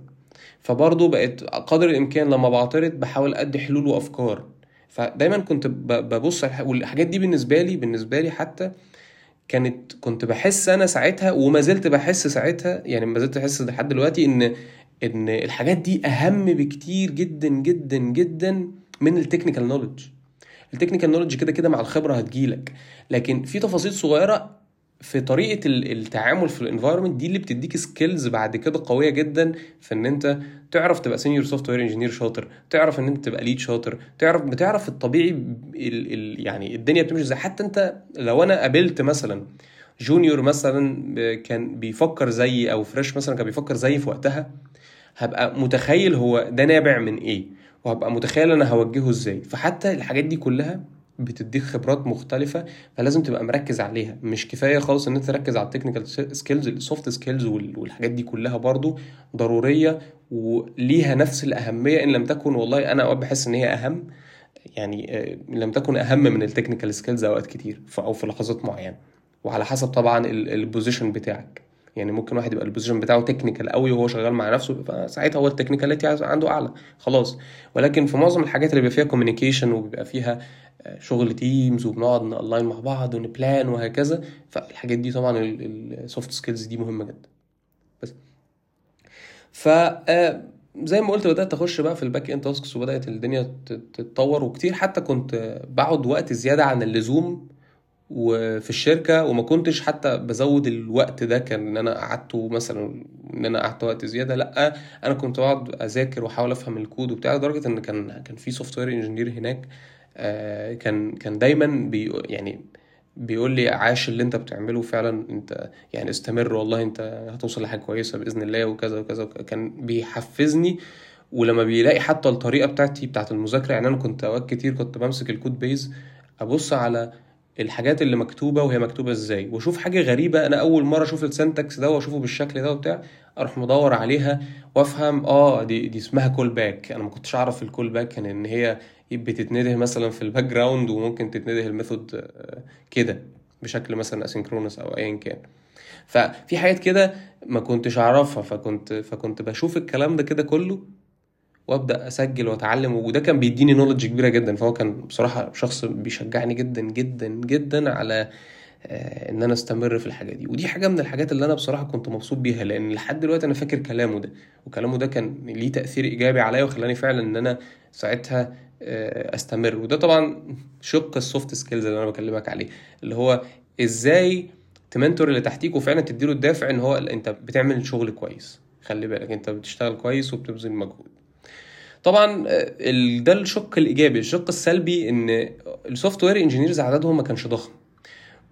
فبرضه بقت قدر الإمكان لما بعترض بحاول أدي حلول وأفكار. فدايما كنت ببص والحاجات دي بالنسبة لي بالنسبة لي حتى كانت كنت بحس أنا ساعتها وما زلت بحس ساعتها يعني ما زلت بحس لحد دلوقتي إن إن الحاجات دي أهم بكتير جدا جدا جدا من ال technical knowledge ال technical knowledge كده كده مع الخبرة هتجيلك. لكن في تفاصيل صغيرة في طريقة التعامل في ال environment دي اللي بتديك skills بعد كده قوية جدا في إن أنت تعرف تبقى senior software engineer شاطر تعرف إن أنت تبقى lead شاطر تعرف بتعرف الطبيعي ال ال يعني الدنيا بتمشي إزاي. حتى أنت لو أنا قابلت مثلا junior مثلا كان بيفكر زيي أو fresh مثلا كان بيفكر زيي في وقتها هبقى متخيل هو ده نابع من إيه وهبقى متخيل أنا هوجهه إزاي. فحتى الحاجات دي كلها بتديك خبرات مختلفة فلازم تبقى مركز عليها. مش كفاية خالص إن أنت تركز على ال technical skills ال soft skills والحاجات دي كلها برضو ضرورية وليها نفس الأهمية إن لم تكن والله أنا أوقات بحس إن هي أهم. يعني آه، لم تكن أهم من ال technical skills أوقات كتير أو في لحظات معينة. وعلى حسب طبعا ال position بتاعك. يعني ممكن واحد يبقى ال position بتاعه technical قوي وهو شغال مع نفسه فساعتها هو ال technicality عنده أعلى. خلاص. ولكن في معظم الحاجات اللي بيبقى فيها communication وبيبقى فيها شغل teams وبنقعد ن align مع بعض ون plan وهكذا. فالحاجات دي طبعا ال soft skills دي مهمة جدا. بس. ف آه، زي ما قلت بدأت أخش بقى في ال back end tasks وبدأت الدنيا تتطور وكتير. حتى كنت بقعد وقت زيادة عن اللزوم وفي الشركة وما كنتش حتى بزود الوقت ده. كان إن أنا قعدته مثلا إن أنا قعدت وقت زيادة. لأ أنا كنت بقعد أذاكر وأحاول أفهم الكود وبتاع لدرجة إن كان كان في software engineer هناك كان كان دايما بي يعني بيقول لي عاش اللي انت بتعمله فعلا انت يعني استمر والله انت هتوصل لحاجة كويسة بإذن الله وكذا وكذا كان بيحفزني ولما بيلاقي حتى الطريقة بتاعتي بتاعت المذاكرة يعني أنا كنت أوقات كتير كنت بمسك ال code base أبص على الحاجات اللي مكتوبة وهي مكتوبة إزاي وأشوف حاجة غريبة أنا أول مرة أشوف ال syntax ده وأشوفه بالشكل ده وبتاع أروح مدور عليها وأفهم آه دي دي اسمها callback أنا ما كنتش أعرف ال callback كان إن هي بتتنده مثلا في ال background وممكن تتنده ال method آه، كده بشكل مثلا asynchronous أو ايا كان. ففي حاجات كده ما كنتش أعرفها فكنت فكنت بشوف الكلام ده كده كله وأبدأ أسجل وأتعلم وده كان بيديني knowledge كبيرة جدا. فهو كان بصراحة شخص بيشجعني جدا جدا جدا على آه، إن أنا أستمر في الحاجة دي. ودي حاجة من الحاجات اللي أنا بصراحة كنت مبسوط بيها لأن لحد دلوقتي أنا فاكر كلامه ده. وكلامه ده كان ليه تأثير إيجابي عليا وخلاني فعلا إن أنا ساعتها أستمر. وده طبعا شق ال soft skills اللي أنا بكلمك عليه اللي هو إزاي ت mentor اللي تحتيك وفعلا تديله الدافع إن هو أنت بتعمل شغل كويس. خلي بالك أنت بتشتغل كويس وبتبذل مجهود. طبعا آه، ده الشق الإيجابي. الشق السلبي إن ال software engineers عددهم ما كانش ضخم.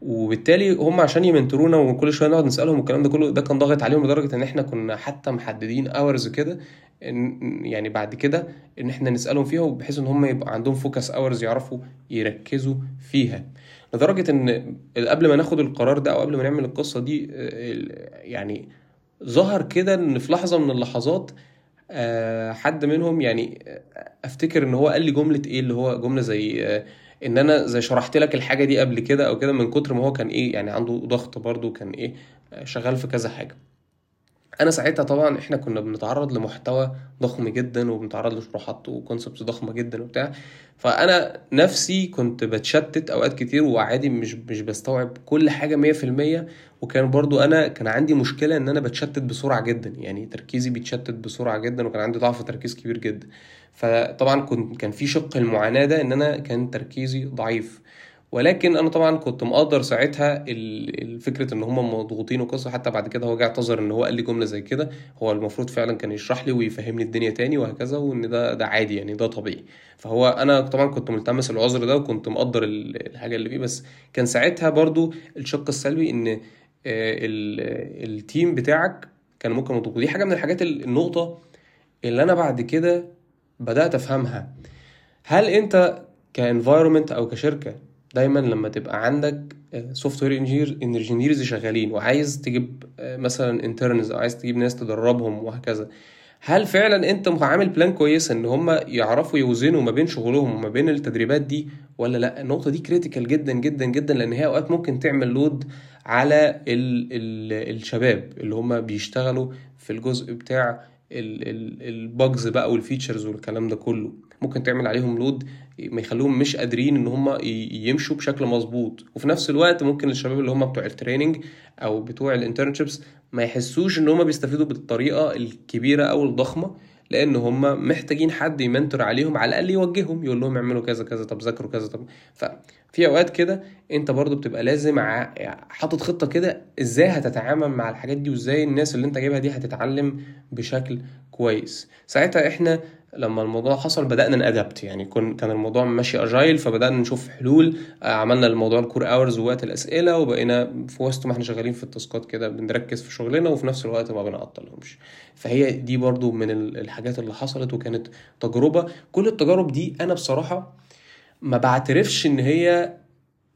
وبالتالي هم عشان ي mentor ونا وكل شوية نقعد نسألهم والكلام ده كله ده كان ضاغط عليهم لدرجة إن إحنا كنا حتى محددين hours كده يعني بعد كده إن إحنا نسألهم فيها بحيث إن هم يبقى عندهم focus hours يعرفوا يركزوا فيها. لدرجة إن قبل ما ناخد القرار ده أو قبل ما نعمل القصة دي آه، يعني ظهر كده إن في لحظة من اللحظات آه، حد منهم يعني آه، أفتكر إن هو قال لي جملة إيه اللي هو جملة زي إن أنا زي شرحت لك الحاجة دي قبل كده أو كده من كتر ما هو كان إيه يعني عنده ضغط برضو كان إيه شغال في كذا حاجة. أنا ساعتها طبعا إحنا كنا بنتعرض لمحتوى ضخم جدا وبنتعرض لشروحات وكونسبتس ضخمة جدا وبتاع. فأنا نفسي كنت بتشتت أوقات كتير وعادي مش مش بستوعب كل حاجة مية في المية. وكان برضو أنا كان عندي مشكلة إن أنا بتشتت بسرعة جدا. يعني تركيزي بيتشتت بسرعة جدا وكان عندي ضعف تركيز كبير جدا. فطبعا كنت كان في شق المعاناة ده إن أنا كان تركيزي ضعيف. ولكن أنا طبعا كنت مقدر ساعتها الفكرة إن هم مضغوطين وقصة. حتى بعد كده هو جه اعتذر إن هو قال لي جملة زي كده. هو المفروض فعلا كان يشرح لي ويفهمني الدنيا تاني وهكذا وإن ده ده عادي يعني ده طبيعي. فهو أنا طبعا كنت ملتمس العذر ده وكنت مقدر الحاجة اللي فيه. بس كان ساعتها برضو الشق السلبي إن آه، التيم بتاعك كان ممكن مضغوط. دي حاجة من الحاجات النقطة اللي أنا بعد كده بدأت أفهمها. هل أنت ك environment أو كشركة دايما لما تبقى عندك software engineer engineers شغالين وعايز تجيب آه، مثلا interns أو عايز تجيب ناس تدربهم وهكذا هل فعلا أنت عامل plan كويسه إن هم يعرفوا يوزنوا ما بين شغلهم وما بين التدريبات دي ولا لأ؟ النقطة دي critical جدا جدا جدا لأن هي أوقات ممكن تعمل load على ال ال الشباب اللي هم بيشتغلوا في الجزء بتاع ال bugs بقى وال features والكلام ده كله. ممكن تعمل عليهم load ما يخلوهم مش قادرين إن هم يمشوا بشكل مظبوط. وفي نفس الوقت ممكن الشباب اللي هم بتوع ال training أو بتوع ال internships ما يحسوش إن هم بيستفيدوا بالطريقة الكبيرة أو الضخمة لأن هم محتاجين حد ي mentor عليهم على الأقل يوجههم يقول لهم اعملوا كذا كذا طب ذاكروا كذا طب ففي أوقات كده أنت برضو بتبقى لازم حاطط خطة كده إزاي هتتعامل مع الحاجات دي وإزاي الناس اللي أنت جايبها دي هتتعلم بشكل كويس. ساعتها إحنا لما الموضوع حصل بدأنا ن adapt يعني كن كان الموضوع ماشي agile فبدأنا نشوف حلول آه، عملنا الموضوع ال core hours ووقت الأسئلة وبقينا في وسط ما إحنا شغالين في ال task ات كده بنركز في شغلنا وفي نفس الوقت ما بنعطلهمش. فهي دي برضو من الحاجات اللي حصلت وكانت تجربة. كل التجارب دي أنا بصراحة ما بعترفش إن هي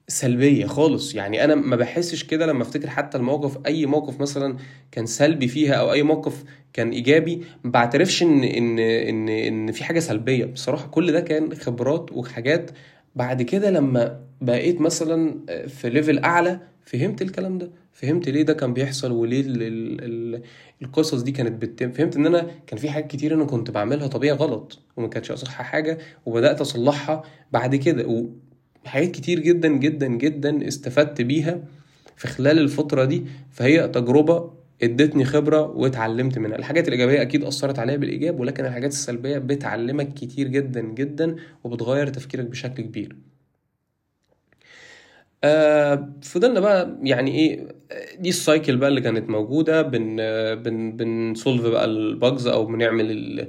سلبية خالص. يعني أنا ما بحسش كده لما أفتكر حتى الموقف أي موقف مثلا كان سلبي فيها أو أي موقف كان إيجابي ما بعترفش إن إن إن إن في حاجة سلبية. بصراحة كل ده كان خبرات وحاجات. بعد كده لما بقيت مثلا في ليفل أعلى فهمت الكلام ده. فهمت ليه ده كان بيحصل وليه ال ال ال القصص دي كانت بتتم. فهمت إن أنا كان في حاجات كتير أنا كنت بعملها طبيعي غلط وما كانتش أصح حاجة وبدأت أصلحها بعد كده. حاجات كتير جدا جدا جدا استفدت بيها في خلال الفترة دي. فهي تجربة ادتني خبرة واتعلمت منها. الحاجات الإيجابية أكيد أثرت عليا بالإيجاب ولكن الحاجات السلبية بتعلمك كتير جدا جدا وبتغير تفكيرك بشكل كبير. آه فضلنا بقى يعني إيه دي ال cycle بقى اللي كانت موجودة. بن بن بن solve بقى ال bugs أو بنعمل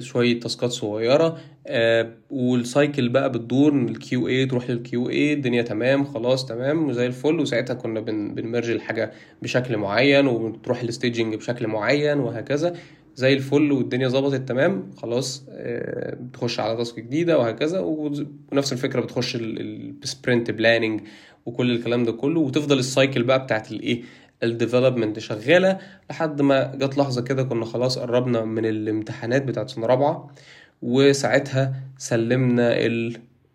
شوية task ات صغيرة. آه، وال cycle بقى بتدور من ال QA تروح لل QA الدنيا تمام خلاص تمام وزي الفل. وساعتها كنا بن merge الحاجة بشكل معين وتروح ال staging بشكل معين وهكذا. زي الفل والدنيا ظبطت تمام خلاص آه، بتخش على task جديدة وهكذا. ونفس الفكرة بتخش ال sprint planning وكل الكلام ده كله. وتفضل ال cycle بقى بتاعت الايه ال development شغالة لحد ما جت لحظة كده كنا خلاص قربنا من الامتحانات بتاعت سنة رابعة وساعتها سلمنا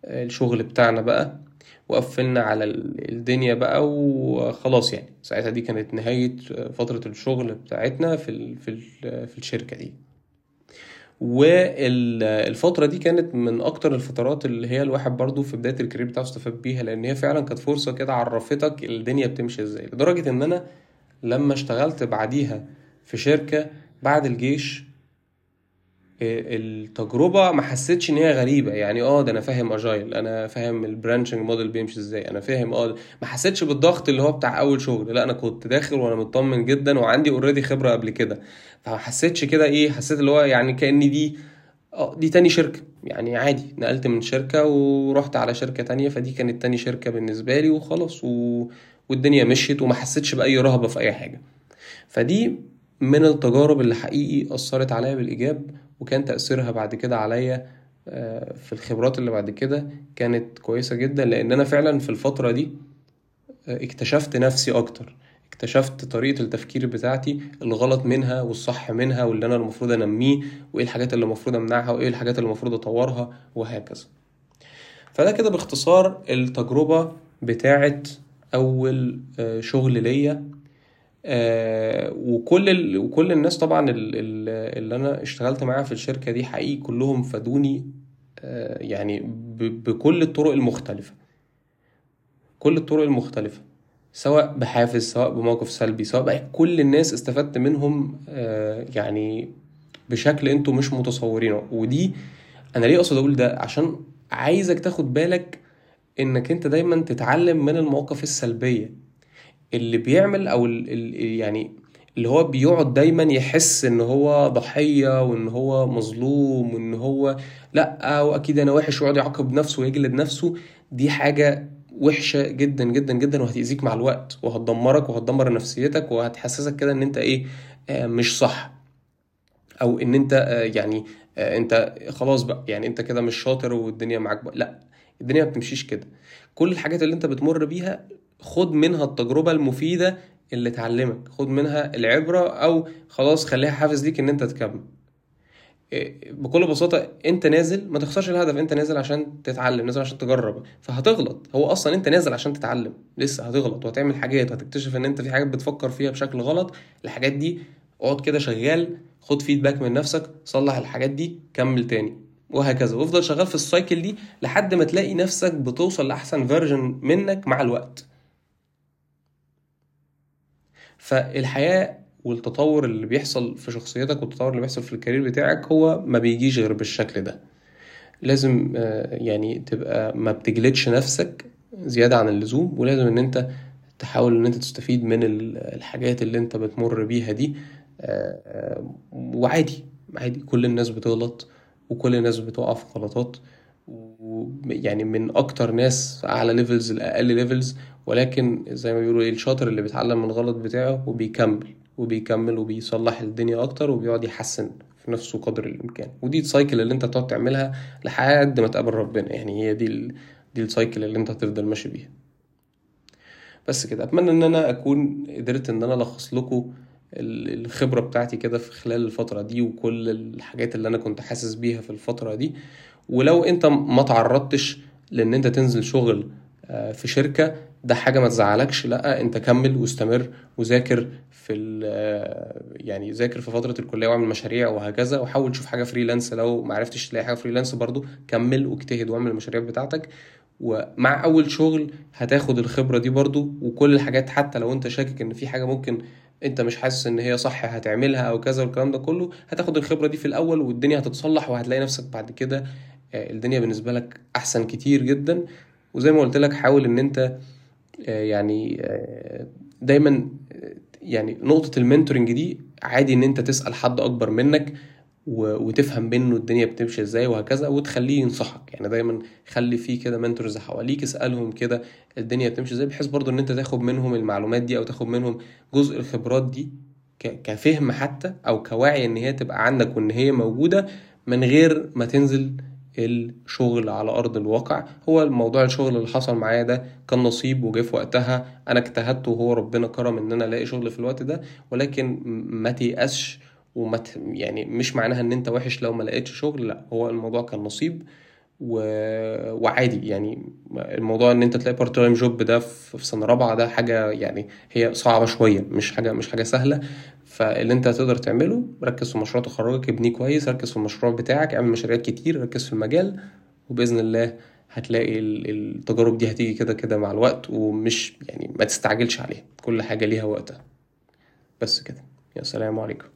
الشغل بتاعنا بقى وقفلنا على الدنيا بقى وخلاص يعني. ساعتها دي كانت نهاية فترة الشغل بتاعتنا في في الشركة دي. والفترة دي كانت من أكتر الفترات اللي هي الواحد برضو في بداية ال career بتاعه استفاد بيها لأن هي فعلا كانت فرصة كده عرفتك الدنيا بتمشي إزاي. لدرجة إن أنا لما اشتغلت بعديها في شركة بعد الجيش التجربة ما حسيتش إن هي غريبة. يعني آه ده أنا فاهم agile أنا فاهم ال branching model بيمشي إزاي أنا فاهم آه ما حسيتش بالضغط اللي هو بتاع أول شغل. لا أنا كنت داخل وأنا مطمن جدا وعندي already خبرة قبل كده. فما حسيتش كده إيه حسيت اللي هو يعني كأني دي آه دي تاني شركة. يعني عادي نقلت من شركة ورحت على شركة تانية فدي كانت تاني شركة بالنسبة لي وخلاص و... والدنيا مشيت وما حسيتش بأي رهبة في أي حاجة. فدي من التجارب اللي حقيقي أثرت عليا بالإيجاب. وكان تأثيرها بعد كده عليا آه، في الخبرات اللي بعد كده كانت كويسة جدا لأن أنا فعلا في الفترة دي آه، اكتشفت نفسي أكتر. اكتشفت طريقة التفكير بتاعتي الغلط منها والصح منها واللي أنا المفروض أنميه وإيه الحاجات اللي المفروض أمنعها وإيه الحاجات اللي المفروض أطورها وهكذا. فده كده باختصار التجربة بتاعت أول آه، شغل ليا آه، وكل ال... وكل الناس طبعا اللي أنا اشتغلت معاها في الشركة دي حقيقي كلهم فادوني آه، يعني ب... بكل الطرق المختلفة. كل الطرق المختلفة سواء بحافز سواء بموقف سلبي سواء بقى كل الناس استفدت منهم آه، يعني بشكل أنتوا مش متصورينه. ودي أنا ليه أقصد أقول ده؟ عشان عايزك تاخد بالك إنك أنت دايما تتعلم من المواقف السلبية. اللي بيعمل أو ال يعني اللي هو بيقعد دايما يحس إن هو ضحية وإن هو مظلوم وإن هو لأ واكيد أنا وحش ويقعد يعاقب نفسه ويجلد نفسه. دي حاجة وحشة جدا جدا جدا وهتأذيك مع الوقت وهتدمرك وهتدمر نفسيتك وهتحسسك كده إن أنت إيه آه مش صح. أو إن أنت آه يعني آه أنت خلاص بقى يعني أنت كده مش شاطر والدنيا معاك بقى لأ الدنيا ما بتمشيش كده. كل الحاجات اللي أنت بتمر بيها خد منها التجربة المفيدة اللي تعلمك خد منها العبرة أو خلاص خليها حافز ليك إن أنت تكمل. إيه، بكل بساطة أنت نازل ما تخسرش الهدف أنت نازل عشان تتعلم نازل عشان تجرب. فهتغلط. هو أصلا أنت نازل عشان تتعلم لسه هتغلط وهتعمل حاجات وهتكتشف إن أنت في حاجات بتفكر فيها بشكل غلط الحاجات دي اقعد كده شغال خد feedback من نفسك صلح الحاجات دي كمل تاني. وهكذا. وافضل شغال في ال cycle دي لحد ما تلاقي نفسك بتوصل لأحسن version منك مع الوقت. فالحياة والتطور اللي بيحصل في شخصيتك والتطور اللي بيحصل في ال career بتاعك هو ما بيجيش غير بالشكل ده. لازم آه، يعني تبقى ما بتجلدش نفسك زيادة عن اللزوم ولازم إن أنت تحاول إن أنت تستفيد من الحاجات اللي أنت بتمر بيها دي آه، آه، وعادي عادي. كل الناس بتغلط وكل الناس بتقع في غلطات. يعني من أكتر ناس اعلى levels لاقل levels ولكن زي ما بيقولوا إيه الشاطر اللي بيتعلم من الغلط بتاعه وبيكمل وبيكمل وبيصلح الدنيا أكتر وبيقعد يحسن في نفسه قدر الإمكان. ودي ال cycle اللي أنت تقعد تعملها لحد ما تقابل ربنا. يعني هي دي ال... دي ال cycle اللي أنت هتفضل ماشي بيها. بس كده. أتمنى إن أنا أكون قدرت إن أنا ألخص لكم الخبرة بتاعتي كده في خلال الفترة دي وكل الحاجات اللي أنا كنت حاسس بيها في الفترة دي. ولو أنت ما تعرضتش لأن أنت تنزل شغل آه، في شركة ده حاجة ما تزعلكش لأ أنت كمل واستمر وذاكر في آه، يعني ذاكر في فترة الكلية واعمل مشاريع وهكذا وحاول تشوف حاجة freelance لو ما عرفتش تلاقي حاجة freelance برضو كمل واجتهد واعمل المشاريع بتاعتك. ومع أول شغل هتاخد الخبرة دي برضو وكل الحاجات حتى لو انت شاكك ان في حاجة ممكن انت مش حاسس ان هي صح هتعملها أو كذا والكلام ده كله هتاخد الخبرة دي في الأول والدنيا هتتصلح وهتلاقي نفسك بعد كده آه، الدنيا بالنسبة لك أحسن كتير جدا. وزي ما قلت لك حاول إن أنت آه، يعني آه، دايما يعني نقطة المنتورنج دي عادي إن أنت تسأل حد أكبر منك. وتفهم منه الدنيا بتمشي إزاي وهكذا وتخليه ينصحك. يعني دايما خلي فيه كده منتورز حواليك اسألهم كده الدنيا بتمشي إزاي بحيث برضو ان انت تاخد منهم المعلومات دي أو تاخد منهم جزء الخبرات دي كفهم حتى أو كوعي إن هي تبقى عندك وإن هي موجودة من غير ما تنزل الشغل على أرض الواقع. هو الموضوع الشغل اللي حصل معايا ده كان نصيب وجه في وقتها. أنا اجتهدت وهو ربنا كرم إن أنا ألاقي شغل في الوقت ده ولكن ما تيأسش وما يعني مش معناها إن أنت وحش لو ما لقيتش شغل لأ هو الموضوع كان نصيب و... وعادي يعني. الموضوع إن أنت تلاقي part time job ده في سنة رابعة ده حاجة يعني هي صعبة شوية مش حاجة مش حاجة سهلة. فاللي أنت هتقدر تعمله ركز في مشروع تخرجك ابنيه كويس ركز في المشروع بتاعك اعمل مشاريع كتير ركز في المجال وبإذن الله هتلاقي التجارب دي هتيجي كده كده مع الوقت ومش يعني ما تستعجلش عليها. كل حاجة ليها وقتها. بس كده. يا سلام عليكم.